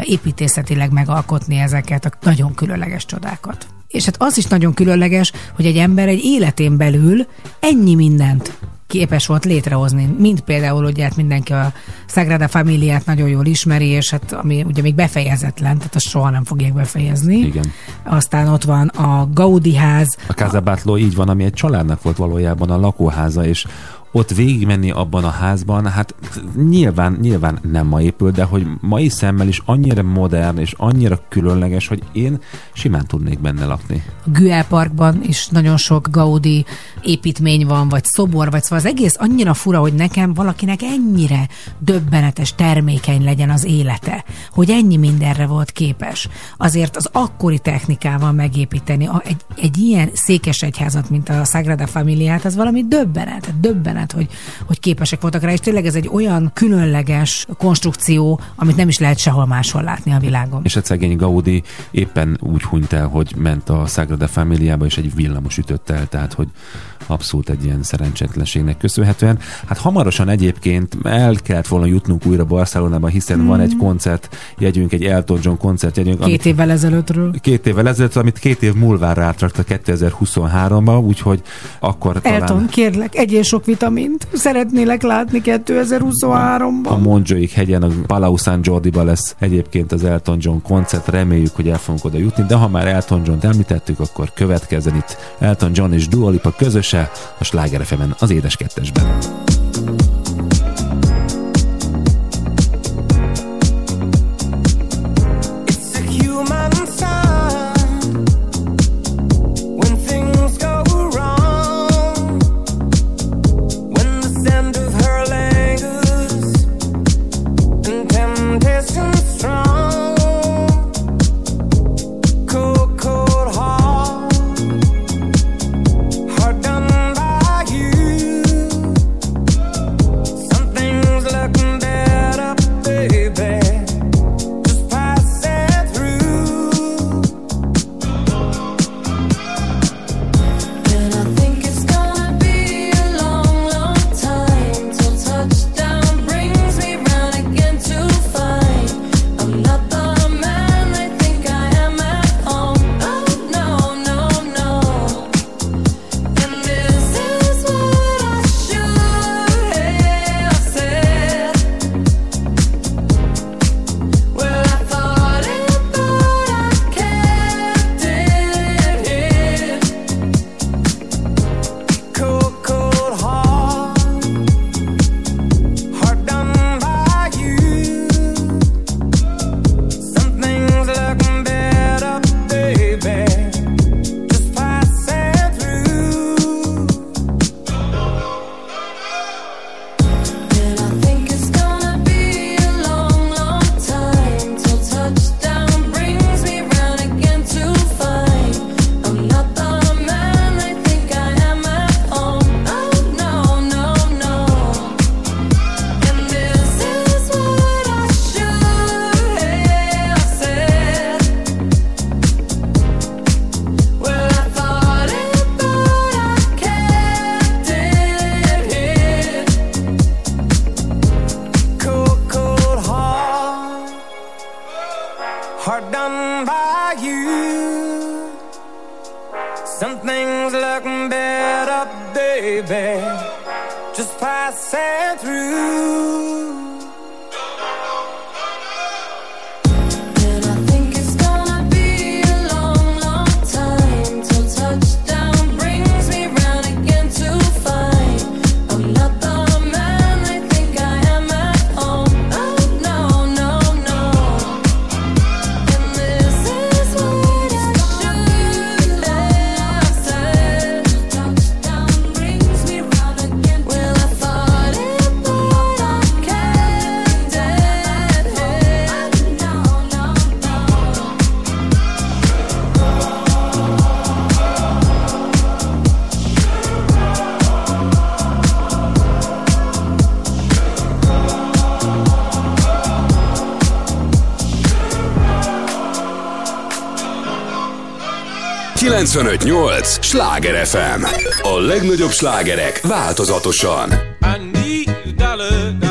építészetileg megalkotni ezeket a nagyon különleges csodákat. És hát az is nagyon különleges, hogy egy ember egy életén belül ennyi mindent képes volt létrehozni, mint például ugye hát mindenki a Sagrada Familiát nagyon jól ismeri, és hát ami ugye még befejezetlen, tehát azt soha nem fogják befejezni. Igen. Aztán ott van a Gaudi ház, A Casa Batlló így van, ami egy családnak volt valójában a lakóháza, és ott végigmenni abban a házban, hát nyilván, nyilván nem ma épül, de hogy mai szemmel is annyira modern és annyira különleges, hogy én simán tudnék benne lakni. a Güell Parkban is nagyon sok Gaudi építmény van, vagy szobor, vagy szóval az egész annyira fura, hogy nekem valakinek ennyire döbbenetes, termékeny legyen az élete, hogy ennyi mindenre volt képes. Azért az akkori technikával megépíteni egy, egy ilyen székesegyházat, mint a Sagrada Familiát, az valami döbbenet, döbbenet, hogy, hogy képesek voltak rá, és tényleg ez egy olyan különleges konstrukció, amit nem is lehet sehol máshol látni a világon. És a szegény Gaudi éppen úgy hunyt el, hogy ment a Sagrada Familiába, és egy villamos ütött el, tehát hogy abszolút egy ilyen szerencsétlenségnek köszönhetően. Hát hamarosan egyébként el kellett volna jutnunk újra Barcelonába, hiszen mm. van egy koncert jegyünk, egy Elton John koncert jegyünk, Két évvel ezelőttről. két évvel ezelőtt, amit két év múlva rátrakta 2023-ba, úgyhogy akkor talán... Elton, kérlek, egyél sok vitamint. Szeretnélek látni 2023-ban. A Montjuic hegyen, a Palau San Jordiba lesz egyébként az Elton John koncert, reméljük, hogy el fogunk oda jutni, de ha már Elton John-t említettük, akkor következzen itt Elton John és Dua Lipa közöse a Sláger az Édes Kettesben. 958! Sláger FM! A legnagyobb slágerek változatosan. I need dollar, dollar.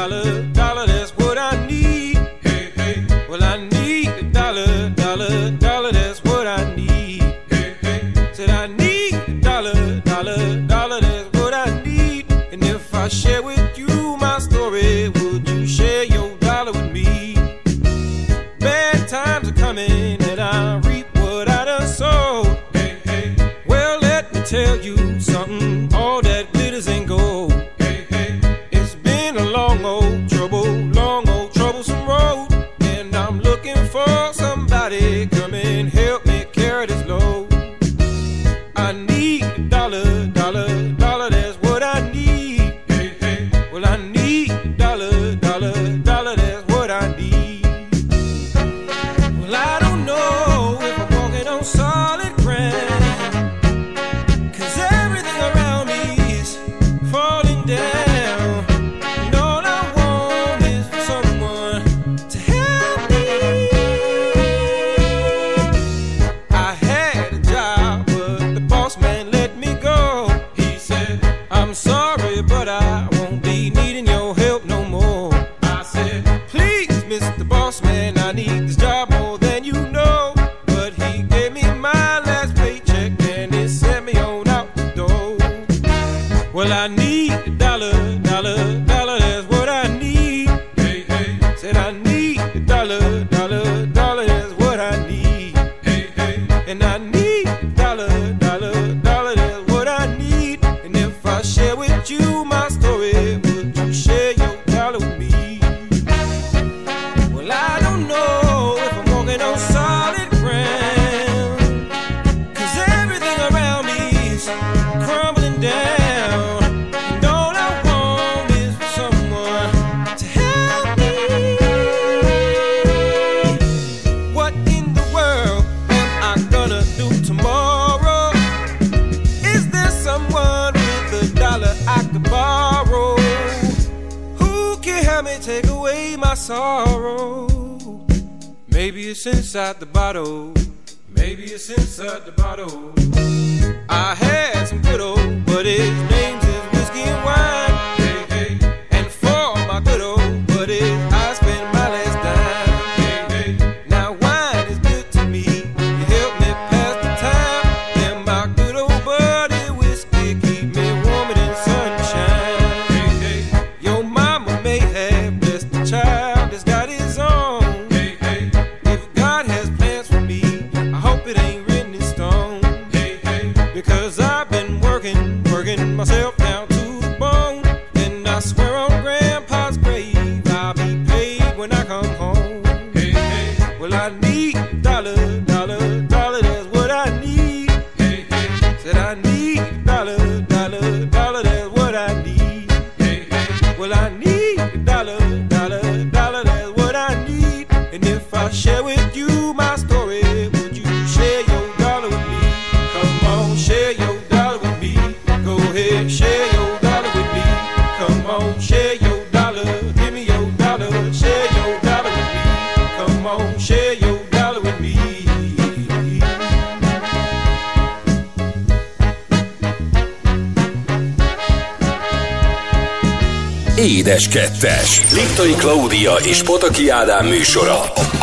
Édes Kettes. Liptai Klaudia és Pataki Ádám műsora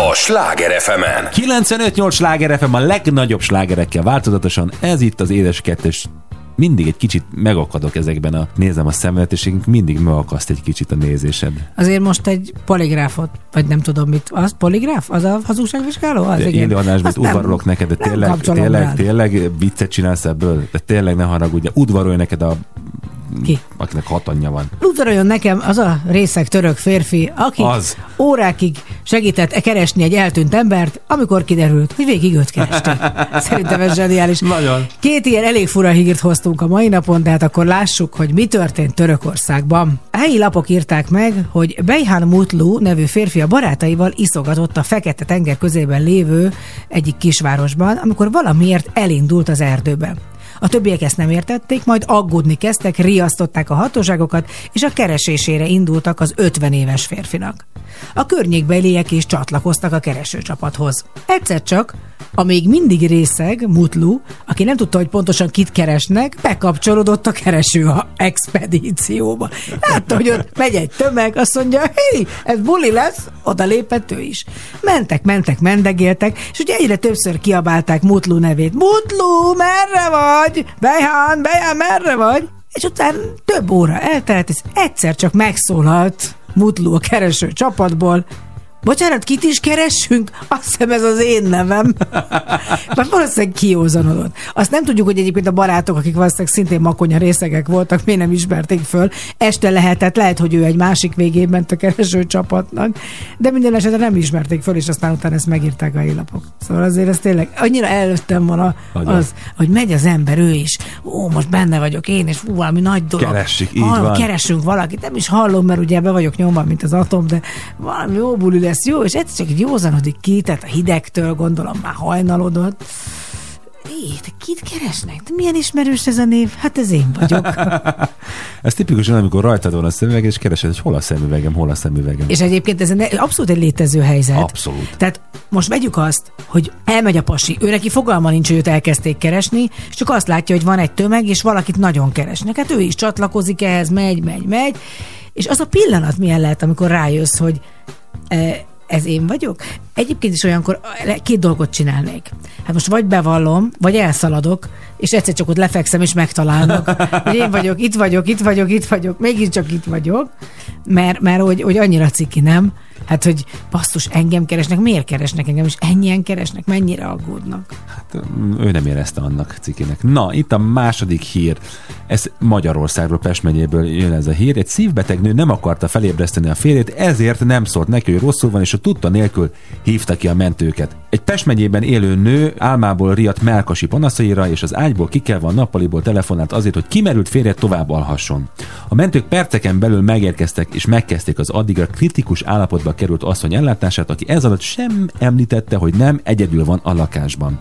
a Sláger fm 95-8 Sláger FM a legnagyobb slágerekkel változatosan. Ez itt az Édes Kettes mindig egy kicsit megakadok ezekben a nézem a szemet, és mindig megakaszt egy kicsit a nézésed. Azért most egy poligráfot, vagy nem tudom mit, az poligráf? Az a hazugságvizsgáló? Az de igen. Élő mint udvarolok neked, de tényleg, tényleg, rád. tényleg viccet csinálsz ebből, de tényleg ne haragudj, udvarolj neked a ki? akinek hat anyja van. Udvaroljon nekem az a részeg török férfi, aki az. órákig segített keresni egy eltűnt embert, amikor kiderült, hogy végig őt keresték. Szerintem ez zseniális. Nagyon. Két ilyen elég fura hírt hoztunk a mai napon, de hát akkor lássuk, hogy mi történt Törökországban. A helyi lapok írták meg, hogy Beyhan Mutlu nevű férfi a barátaival iszogatott a Fekete-tenger közében lévő egyik kisvárosban, amikor valamiért elindult az erdőbe. A többiek ezt nem értették, majd aggódni kezdtek, riasztották a hatóságokat, és a keresésére indultak az 50 éves férfinak. A környékbeliek is csatlakoztak a keresőcsapathoz. Egyszer csak a még mindig részeg, Mutlu, aki nem tudta, hogy pontosan kit keresnek, bekapcsolódott a kereső a expedícióba. Látta, hogy ott megy egy tömeg, azt mondja, hé, ez buli lesz, oda lépett ő is. Mentek, mentek, mendegéltek, és ugye egyre többször kiabálták Mutlu nevét. Mutlu, merre vagy? Bejhán, Bejhán, merre vagy? És utána több óra eltelt, és egyszer csak megszólalt Mutlu a kereső csapatból, Bocsánat, kit is keressünk? Azt hiszem ez az én nevem. Mert valószínűleg kiózanodott. Azt nem tudjuk, hogy egyébként a barátok, akik valószínűleg szintén makonya részegek voltak, miért nem ismerték föl. Este lehetett, lehet, hogy ő egy másik végén ment a kereső csapatnak, de minden esetre nem ismerték föl, és aztán utána ezt megírták a hírlapok. Szóval azért ez tényleg annyira előttem van a, az, hogy megy az ember, ő is. Ó, most benne vagyok én, és fú, valami nagy dolog. Keressük, így Hallom, van. Keresünk valakit, nem is hallom, mert ugye be vagyok nyomva, mint az atom, de valami jó buli lesz, jó, és egyszer csak így józanodik ki, tehát a hidegtől gondolom már hajnalodott. Jé, te kit keresnek? De milyen ismerős ez a név? Hát ez én vagyok. Ez tipikus, amikor rajtad van a szemüveg, és keresed, hogy hol a szemüvegem, hol a szemüvegem. És egyébként ez egy- abszolút egy létező helyzet. Abszolút. Tehát most vegyük azt, hogy elmegy a pasi, ő neki fogalma nincs, hogy őt elkezdték keresni, és csak azt látja, hogy van egy tömeg, és valakit nagyon keresnek. Hát ő is csatlakozik ehhez, megy, megy, megy. És az a pillanat milyen lehet, amikor rájössz, hogy ez én vagyok? Egyébként is olyankor két dolgot csinálnék. Hát most vagy bevallom, vagy elszaladok, és egyszer csak ott lefekszem, és megtalálnak. Hogy én vagyok, itt vagyok, itt vagyok, itt vagyok, mégiscsak itt vagyok, mert, mert hogy, hogy annyira ciki, nem? Hát, hogy basszus, engem keresnek, miért keresnek engem, és ennyien keresnek, mennyire aggódnak. ő nem érezte annak cikinek. Na, itt a második hír. Ez Magyarországról, Pest megyéből jön ez a hír. Egy szívbeteg nő nem akarta felébreszteni a férjét, ezért nem szólt neki, hogy rosszul van, és a tudta nélkül hívta ki a mentőket. Egy Pest megyében élő nő álmából riadt melkasi panaszaira, és az ágyból kikelve a nappaliból telefonált azért, hogy kimerült férje tovább alhasson. A mentők perceken belül megérkeztek, és megkezdték az addigra kritikus állapotba került asszony ellátását, aki ez alatt sem említette, hogy nem egyedül van a lakásban.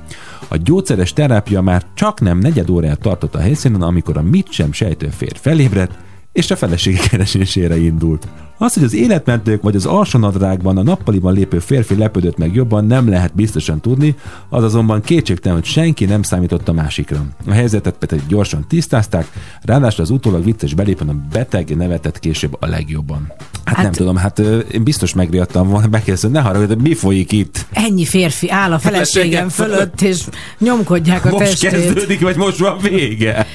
A gyógyszeres terápia már csak nem negyed óráját tartott a helyszínen, amikor a mit sem sejtő férj felébredt, és a felesége keresésére indult. Az, hogy az életmentők vagy az alsónadrágban a nappaliban lépő férfi lepődött meg jobban, nem lehet biztosan tudni, az azonban kétségtelen, hogy senki nem számított a másikra. A helyzetet pedig gyorsan tisztázták, ráadásul az utólag vicces belépőn a beteg nevetett később a legjobban. Hát, hát nem tudom, hát én biztos megriadtam volna, megkérdeztem, ne haragudj, de mi folyik itt? Ennyi férfi áll a feleségem fölött, és nyomkodják a Most testét. kezdődik, vagy most van vége?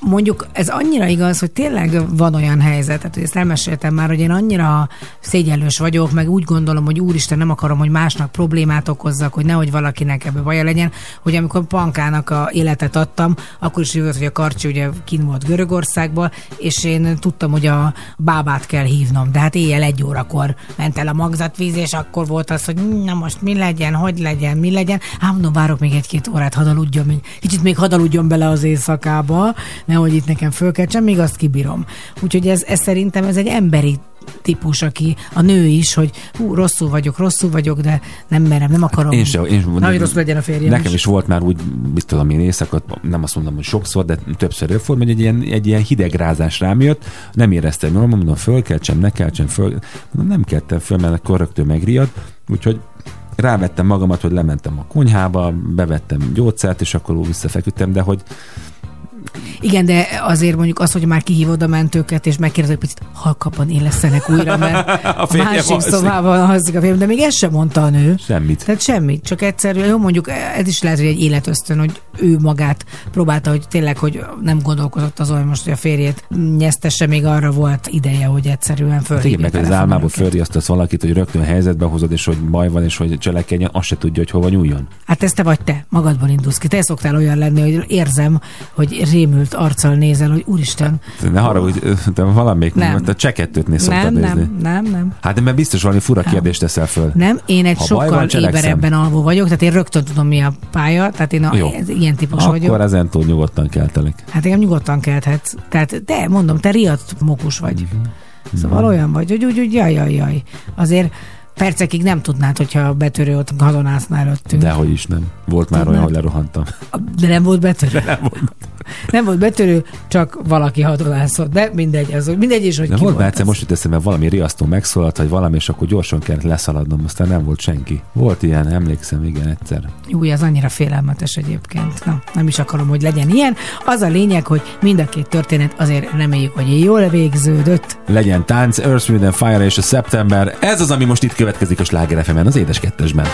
Mondjuk ez annyira igaz, hogy tényleg van olyan helyzet, tehát hogy ezt elmeséltem már, hogy én annyira szégyellős vagyok, meg úgy gondolom, hogy úristen, nem akarom, hogy másnak problémát okozzak, hogy nehogy valakinek ebbe baja legyen, hogy amikor Pankának a életet adtam, akkor is jövött, hogy a Karcsi ugye kin volt Görögországba, és én tudtam, hogy a bábát kell hívnom, de hát éjjel egy órakor ment el a magzatvíz, és akkor volt az, hogy "Hm, na most mi legyen, hogy legyen, mi legyen. Hát mondom, várok még egy-két órát, hadd aludjon, kicsit még hadd aludjon bele az éjszakába, nehogy itt nekem fölkeltsen, még azt kibírom. Úgyhogy ez, ez szerintem ez egy emberi típus, aki a nő is, hogy hú, rosszul vagyok, rosszul vagyok, de nem merem, nem akarom. Én sem. Én, Na, hogy rosszul legyen a férjem Nekem is. is volt már úgy, mit tudom én, éjszakot, nem azt mondom, hogy sokszor, de többször előfordul, hogy egy ilyen, egy ilyen hideg rázás rám jött, nem éreztem jól, mondom, fölkeltsem, ne keltsem föl. Mondom, nem keltem föl, mert akkor rögtön megriadt, úgyhogy rávettem magamat, hogy lementem a konyhába, bevettem gyógyszert, és akkor visszafeküdtem, de hogy Igen, de azért mondjuk az, hogy már kihívod a mentőket, és megkérdezed, hogy picit halkabban élesztenek újra, mert A a másik alszik. szobában alszik a férjem, de még ezt sem mondta a nő. semmit. Tehát semmit, csak egyszerűen, jó mondjuk ez is lehet, hogy egy életösztön, hogy ő magát próbálta, hogy tényleg, hogy nem gondolkozott azon, hogy most hogy a férjét nyesztesse, még arra volt ideje, hogy egyszerűen Hát fölhívja meg az álmából fölriasztasz valakit, hogy rögtön helyzetbe hozod, és hogy baj van, és hogy cselekedjen, azt se tudja, hogy hova nyúljon. Hát ez te vagy te, magadban indulsz ki. Te szoktál olyan lenni, hogy érzem, hogy rémült arccal nézel, hogy úristen, Ne haragudj, te valamelyik, Nem. te csekettőtni szoktad nem, nézni. nem, nem, nem. Hát de mert biztos valami fura kérdést teszel föl. Nem, én egy Ha sokkal éberebben alvó vagyok, tehát én rögtön tudom, mi a pálya, tehát én a, Jó. ilyen típus Akkor vagyok. ezen túl nyugodtan keltelek. Hát engem nyugodtan kelthetsz. Tehát te, mondom, te riadt mokus vagy. Mhm. Szóval olyan vagy, hogy úgy, úgy jaj, jaj, jaj. Azért percekig nem tudnád, hogyha a betörő ott kadonászna előttünk. Dehogy is nem. Volt már Tudnád. olyan, hogy lerohantam. De nem volt betörő. Nem volt. Nem volt betörő, csak valaki hadonászott, de mindegy, az, mindegy is, hogy De ki volt egyszer, most jut eszembe, valami riasztó megszólalt, vagy valami, és akkor gyorsan kellett leszaladnom, aztán nem volt senki. Volt ilyen, emlékszem, igen, egyszer. Új, az annyira félelmetes egyébként. Na, nem is akarom, hogy legyen ilyen. Az a lényeg, hogy mind a két történet azért reméljük, hogy jól végződött. Legyen tánc, Earth, Wind Fire és a September. Ez az, ami most itt következik a Sláger fm az édes kettesben.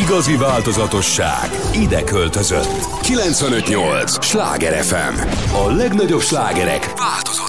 Igazi változatosság ide költözött. 958! Sláger FM. A legnagyobb slágerek változatosan.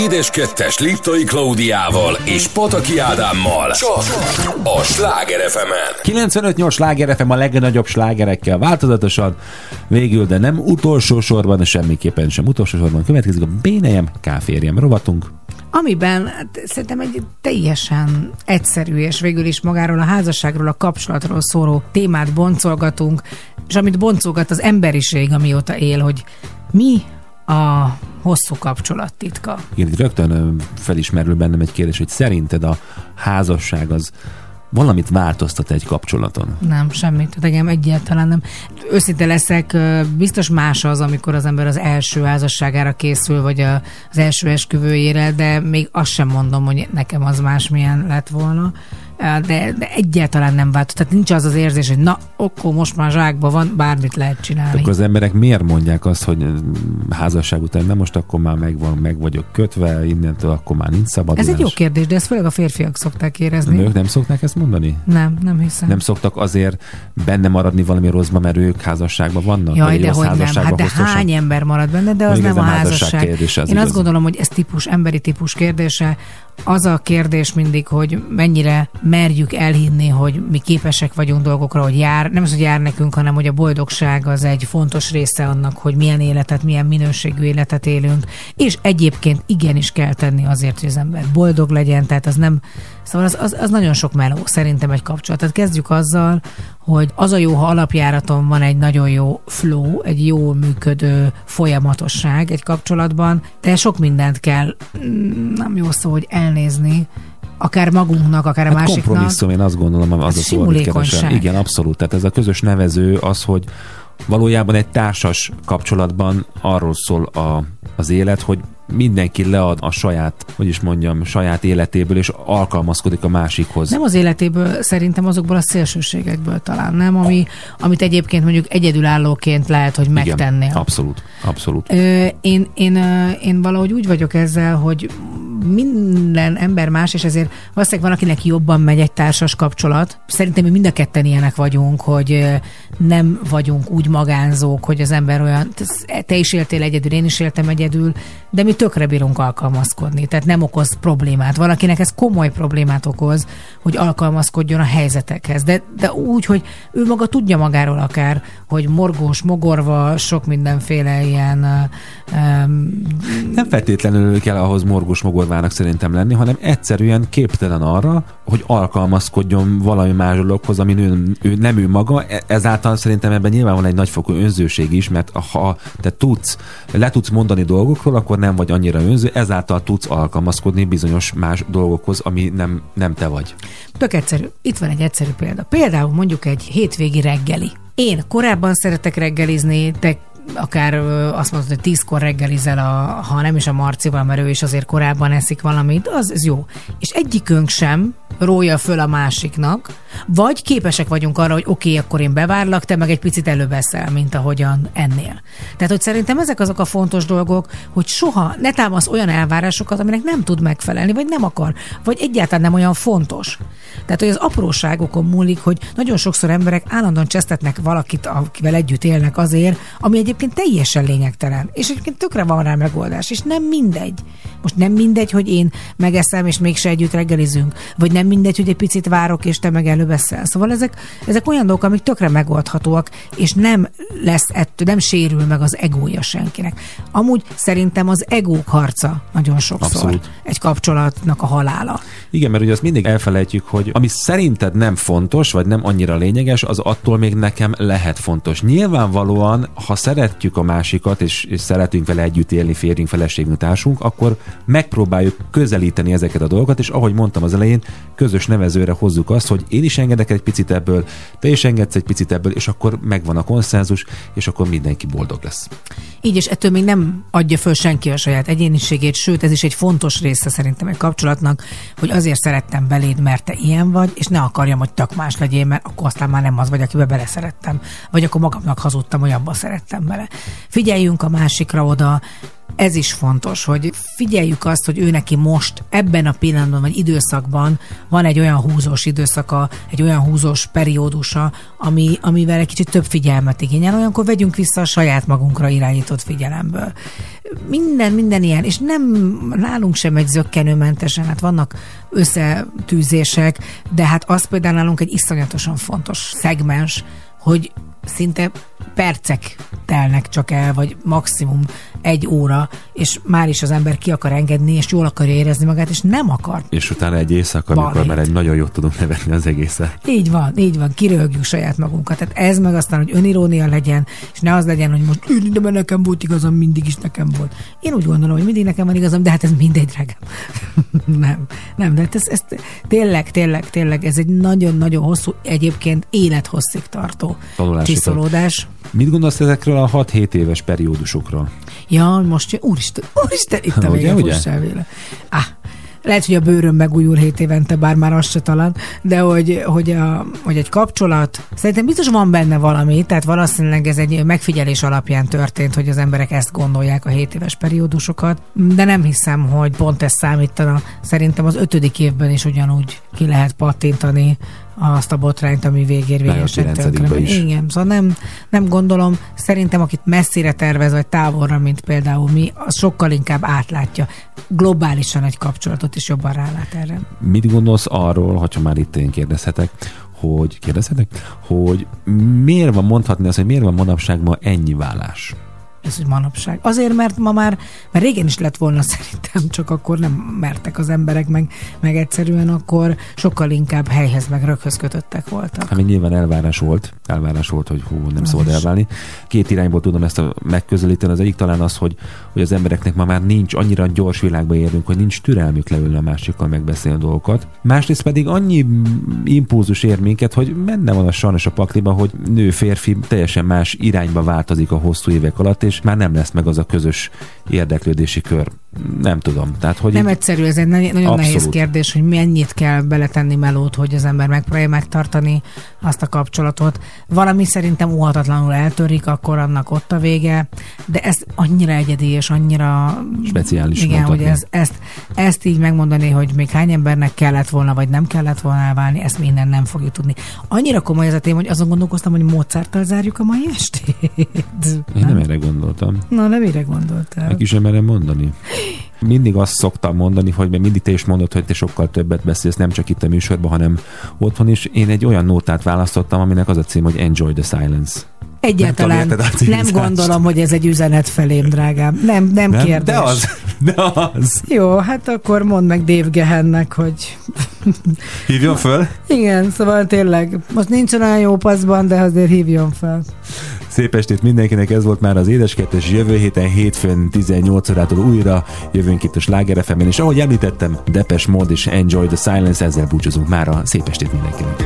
Édes kettes Liptai Klaudiával és Pataki Ádámmal. Csak a Sláger fm 95-8 sláger FM a legnagyobb slágerekkel változatosan. Végül, de nem utolsó sorban, de semmiképpen sem utolsó sorban következik a Bénejem Káférjem rovatunk. Amiben hát, szerintem egy teljesen egyszerű és végül is magáról a házasságról, a kapcsolatról szóló témát boncolgatunk, és amit boncolgat az emberiség, amióta él, hogy mi a hosszú kapcsolat titka. Igen, rögtön felismerül bennem egy kérdés, hogy szerinted a házasság az valamit változtat egy kapcsolaton? Nem, semmit. Tehát engem egyáltalán nem. Őszinte leszek, biztos más az, amikor az ember az első házasságára készül, vagy a, az első esküvőjére, de még azt sem mondom, hogy nekem az másmilyen lett volna. De, de egyáltalán nem változott. Tehát nincs az az érzés, hogy na, akkor most már zsákban van, bármit lehet csinálni. Akkor az emberek miért mondják azt, hogy mm, házasság után nem most akkor már meg, van, meg vagyok kötve, innentől akkor már nincs szabad. Ez egy jó kérdés, de ezt főleg a férfiak szokták A érezni. nők nem szokták ezt mondani? Nem, nem hiszem. Nem szoktak azért benne maradni valami rosszba, mert ők házasságban vannak? Jaj, de hogy nem. Hát de hány ember marad benne, de az nem a házasság házasság. kérdése, az Én igaz. azt gondolom, hogy ez típus, emberi típus kérdése. Az a kérdés mindig, hogy mennyire merjük elhinni, hogy mi képesek vagyunk dolgokra, hogy jár, nem az, hogy jár nekünk, hanem hogy a boldogság az egy fontos része annak, hogy milyen életet, milyen minőségű életet élünk. És egyébként igenis kell tenni azért, hogy az ember boldog legyen, tehát az nem, Szóval az, az, az nagyon sok meló szerintem egy kapcsolat. Tehát kezdjük azzal, hogy az a jó, ha alapjáraton van egy nagyon jó flow, egy jó működő folyamatosság egy kapcsolatban, de sok mindent kell, mm, nem jó szó, hogy elnézni, akár magunknak, akár a Hát másiknak. kompromisszum, én azt gondolom, az Ez a szó, amit keresem. Igen, abszolút. Tehát ez a közös nevező az, hogy valójában egy társas kapcsolatban arról szól a, az élet, hogy mindenki lead a saját, hogy is mondjam, saját életéből, és alkalmazkodik a másikhoz. Nem az életéből, szerintem azokból a szélsőségekből talán, nem? Ami, amit egyébként mondjuk egyedülállóként lehet, hogy megtennél. Igen, abszolút, abszolút. Ö, én, én, én valahogy úgy vagyok ezzel, hogy minden ember más, és ezért valószínűleg van, akinek jobban megy egy társas kapcsolat. Szerintem mi mind a ketten ilyenek vagyunk, hogy nem vagyunk úgy magánzók, hogy az ember olyan, te is éltél egyedül, én is éltem egyedül, de mi tökre bírunk alkalmazkodni, tehát nem okoz problémát. Valakinek ez komoly problémát okoz, hogy alkalmazkodjon a helyzetekhez, de, de úgy, hogy ő maga tudja magáról akár, hogy morgós, mogorva, sok mindenféle ilyen um, Nem feltétlenül kell ahhoz morgós mogorvának szerintem lenni, hanem egyszerűen képtelen arra, hogy alkalmazkodjon valami más dologhoz, ami ő, ő nem ő maga. E- Ezáltal szerintem ebben nyilván van egy nagyfokú önzőség is, mert ha te tudsz, le tudsz mondani dolgokról, akkor nem vagy annyira önző, ezáltal tudsz alkalmazkodni bizonyos más dolgokhoz, ami nem, nem te vagy. Tök egyszerű. Itt van egy egyszerű példa. Például mondjuk egy hétvégi reggeli. Én korábban szeretek reggelizni, te akár azt mondod, hogy tízkor reggelizel, a, ha nem is a Marcival, mert ő is azért korábban eszik valamit, az, az jó. És egyikünk sem rója föl a másiknak, vagy képesek vagyunk arra, hogy oké, okay, akkor én bevárlak, te meg egy picit előbb eszel, mint ahogyan ennél. Tehát, hogy szerintem ezek azok a fontos dolgok, hogy soha ne támasz olyan elvárásokat, aminek nem tud megfelelni, vagy nem akar, vagy egyáltalán nem olyan fontos. Tehát, hogy az apróságokon múlik, hogy nagyon sokszor emberek állandóan csesztetnek valakit, akivel együtt élnek azért, ami egyébként teljesen lényegtelen. És egyébként tökre van rá megoldás, és nem mindegy. Most nem mindegy, hogy én megeszem, és mégse együtt reggelizünk, vagy nem mindegy, hogy egy picit várok, és te meg előbb eszel. Szóval ezek, ezek olyan dolgok, amik tökre megoldhatóak, és nem lesz ettől, nem sérül meg az egója senkinek. Amúgy szerintem az egók harca nagyon sokszor Abszolút. egy kapcsolatnak a halála. Igen, mert ugye azt mindig elfelejtjük, hogy ami szerinted nem fontos, vagy nem annyira lényeges, az attól még nekem lehet fontos. Nyilvánvalóan, ha szeretjük a másikat, és, és szeretünk vele együtt élni, férjünk, feleségünk, társunk, akkor megpróbáljuk közelíteni ezeket a dolgokat, és ahogy mondtam az elején, közös nevezőre hozzuk azt, hogy én is engedek egy picit ebből, te is engedsz egy picit ebből, és akkor megvan a konszenzus, és akkor mindenki boldog lesz. Így és ettől még nem adja föl senki a saját egyéniségét, sőt, ez is egy fontos része szerintem egy kapcsolatnak, hogy azért szerettem beléd, mert te ilyen vagy, és ne akarjam, hogy tök más legyél, mert akkor aztán már nem az vagy, akibe beleszerettem. Vagy akkor magamnak hazudtam, hogy abba szerettem bele. Figyeljünk a másikra oda, ez is fontos, hogy figyeljük azt, hogy ő neki most ebben a pillanatban vagy időszakban van egy olyan húzós időszaka, egy olyan húzós periódusa, ami, amivel egy kicsit több figyelmet igényel, olyankor vegyünk vissza a saját magunkra irányított figyelemből. Minden, minden ilyen, és nem nálunk sem egy zöggenőmentesen, hát vannak összetűzések, de hát az például nálunk egy iszonyatosan fontos szegmens, hogy szinte percek telnek csak el, vagy maximum egy óra, és már is az ember ki akar engedni, és jól akarja érezni magát, és nem akar. És utána egy éjszaka, amikor Balhét. már egy nagyon jót tudunk nevetni az egészet. Így van, így van, kiröhögjük saját magunkat. Tehát ez meg aztán, hogy önirónia legyen, és ne az legyen, hogy most "Ü, de nekem volt igazam, mindig is nekem volt. Én úgy gondolom, hogy mindig nekem van igazam, de hát ez mindegy, drágám. nem, nem, de hát ez, ez tényleg, tényleg, tényleg, ez egy nagyon-nagyon hosszú, egyébként élethosszig tartó Tanulási csiszolódás. Mit gondolsz ezekről a 6-7 éves periódusokról? Ja, most jön, úristen, úristen, itt a vége, fussál véle. Ah, lehet, hogy a bőröm megújul 7 évente, bár már az se talán, de hogy, hogy, a, hogy egy kapcsolat, szerintem biztos van benne valami, tehát valószínűleg ez egy megfigyelés alapján történt, hogy az emberek ezt gondolják a 7 éves periódusokat, de nem hiszem, hogy pont ez számítana. Szerintem az ötödik évben is ugyanúgy ki lehet pattintani azt a botrányt, ami tönkre kilencedikbe megy. is. Igen, szóval nem, nem gondolom, szerintem akit messzire tervez, vagy távolra, mint például mi, az sokkal inkább átlátja globálisan egy kapcsolatot, és jobban rálát erre. Mit gondolsz arról, hogyha már itt én kérdezhetek, hogy kérdezhetek, hogy miért van mondhatni azt, hogy miért van manapság ma ennyi vállás? Ez egy manapság. Azért, mert ma már, mert régen is lett volna szerintem, csak akkor nem mertek az emberek, meg, meg egyszerűen akkor sokkal inkább helyhez, meg röghöz kötöttek voltak. Hát nyilván elvárás volt, elvárás volt, hogy hú, nem szabad elválni. Két irányból tudom ezt a megközelíteni. Az egyik talán az, hogy, hogy az embereknek ma már nincs annyira gyors világba érünk, hogy nincs türelmük leülni a másikkal megbeszélni a dolgokat. Másrészt pedig annyi impulzus ér minket, hogy benne van a sajnos a pakliba, hogy nő, férfi teljesen más irányba változik a hosszú évek alatt, és már nem lesz meg az a közös érdeklődési kör. Nem tudom. Tehát, hogy Nem így- egyszerű, ez egy nagyon nagyon nehéz Abszolút. kérdés, hogy mennyit kell beletenni melót, hogy az ember megpróbálja megtartani azt a kapcsolatot. Valami szerintem óhatatlanul eltörik, akkor annak ott a vége, de ez annyira egyedi és annyira Speciális Igen, hogy ez, ezt, ezt így megmondani, hogy még hány embernek kellett volna, vagy nem kellett volna elválni, ezt minden nem fogjuk tudni. Annyira komoly ez a téma, hogy azon gondolkoztam, hogy Mozarttal zárjuk a mai estét. Én nem erre gondoltam. Na, nem mire gondoltál. Meg is merem mondani. Mindig azt szoktam mondani, hogy mert mindig te is mondod, hogy te sokkal többet beszélsz, nem csak itt a műsorban, hanem otthon is. Én egy olyan nótát választottam, aminek az a cím, hogy Enjoy the Silence. Egyáltalán Nem nem, gondolom, hogy ez egy üzenet felém, drágám. Nem, nem, Nem? kérdés. De az, de az. Jó, hát akkor mondd meg Dave Gehennek, hogy Hívjon föl. igen, szóval tényleg, most nincs olyan jó paszban, de azért hívjon fel. Szép estét mindenkinek, ez volt már az Édeskettes jövő héten hétfőn 18 órától újra jövőnk itt a Sláger fm és ahogy említettem, Depes Mod és Enjoy the Silence, ezzel búcsúzunk már a szép estét mindenkinek.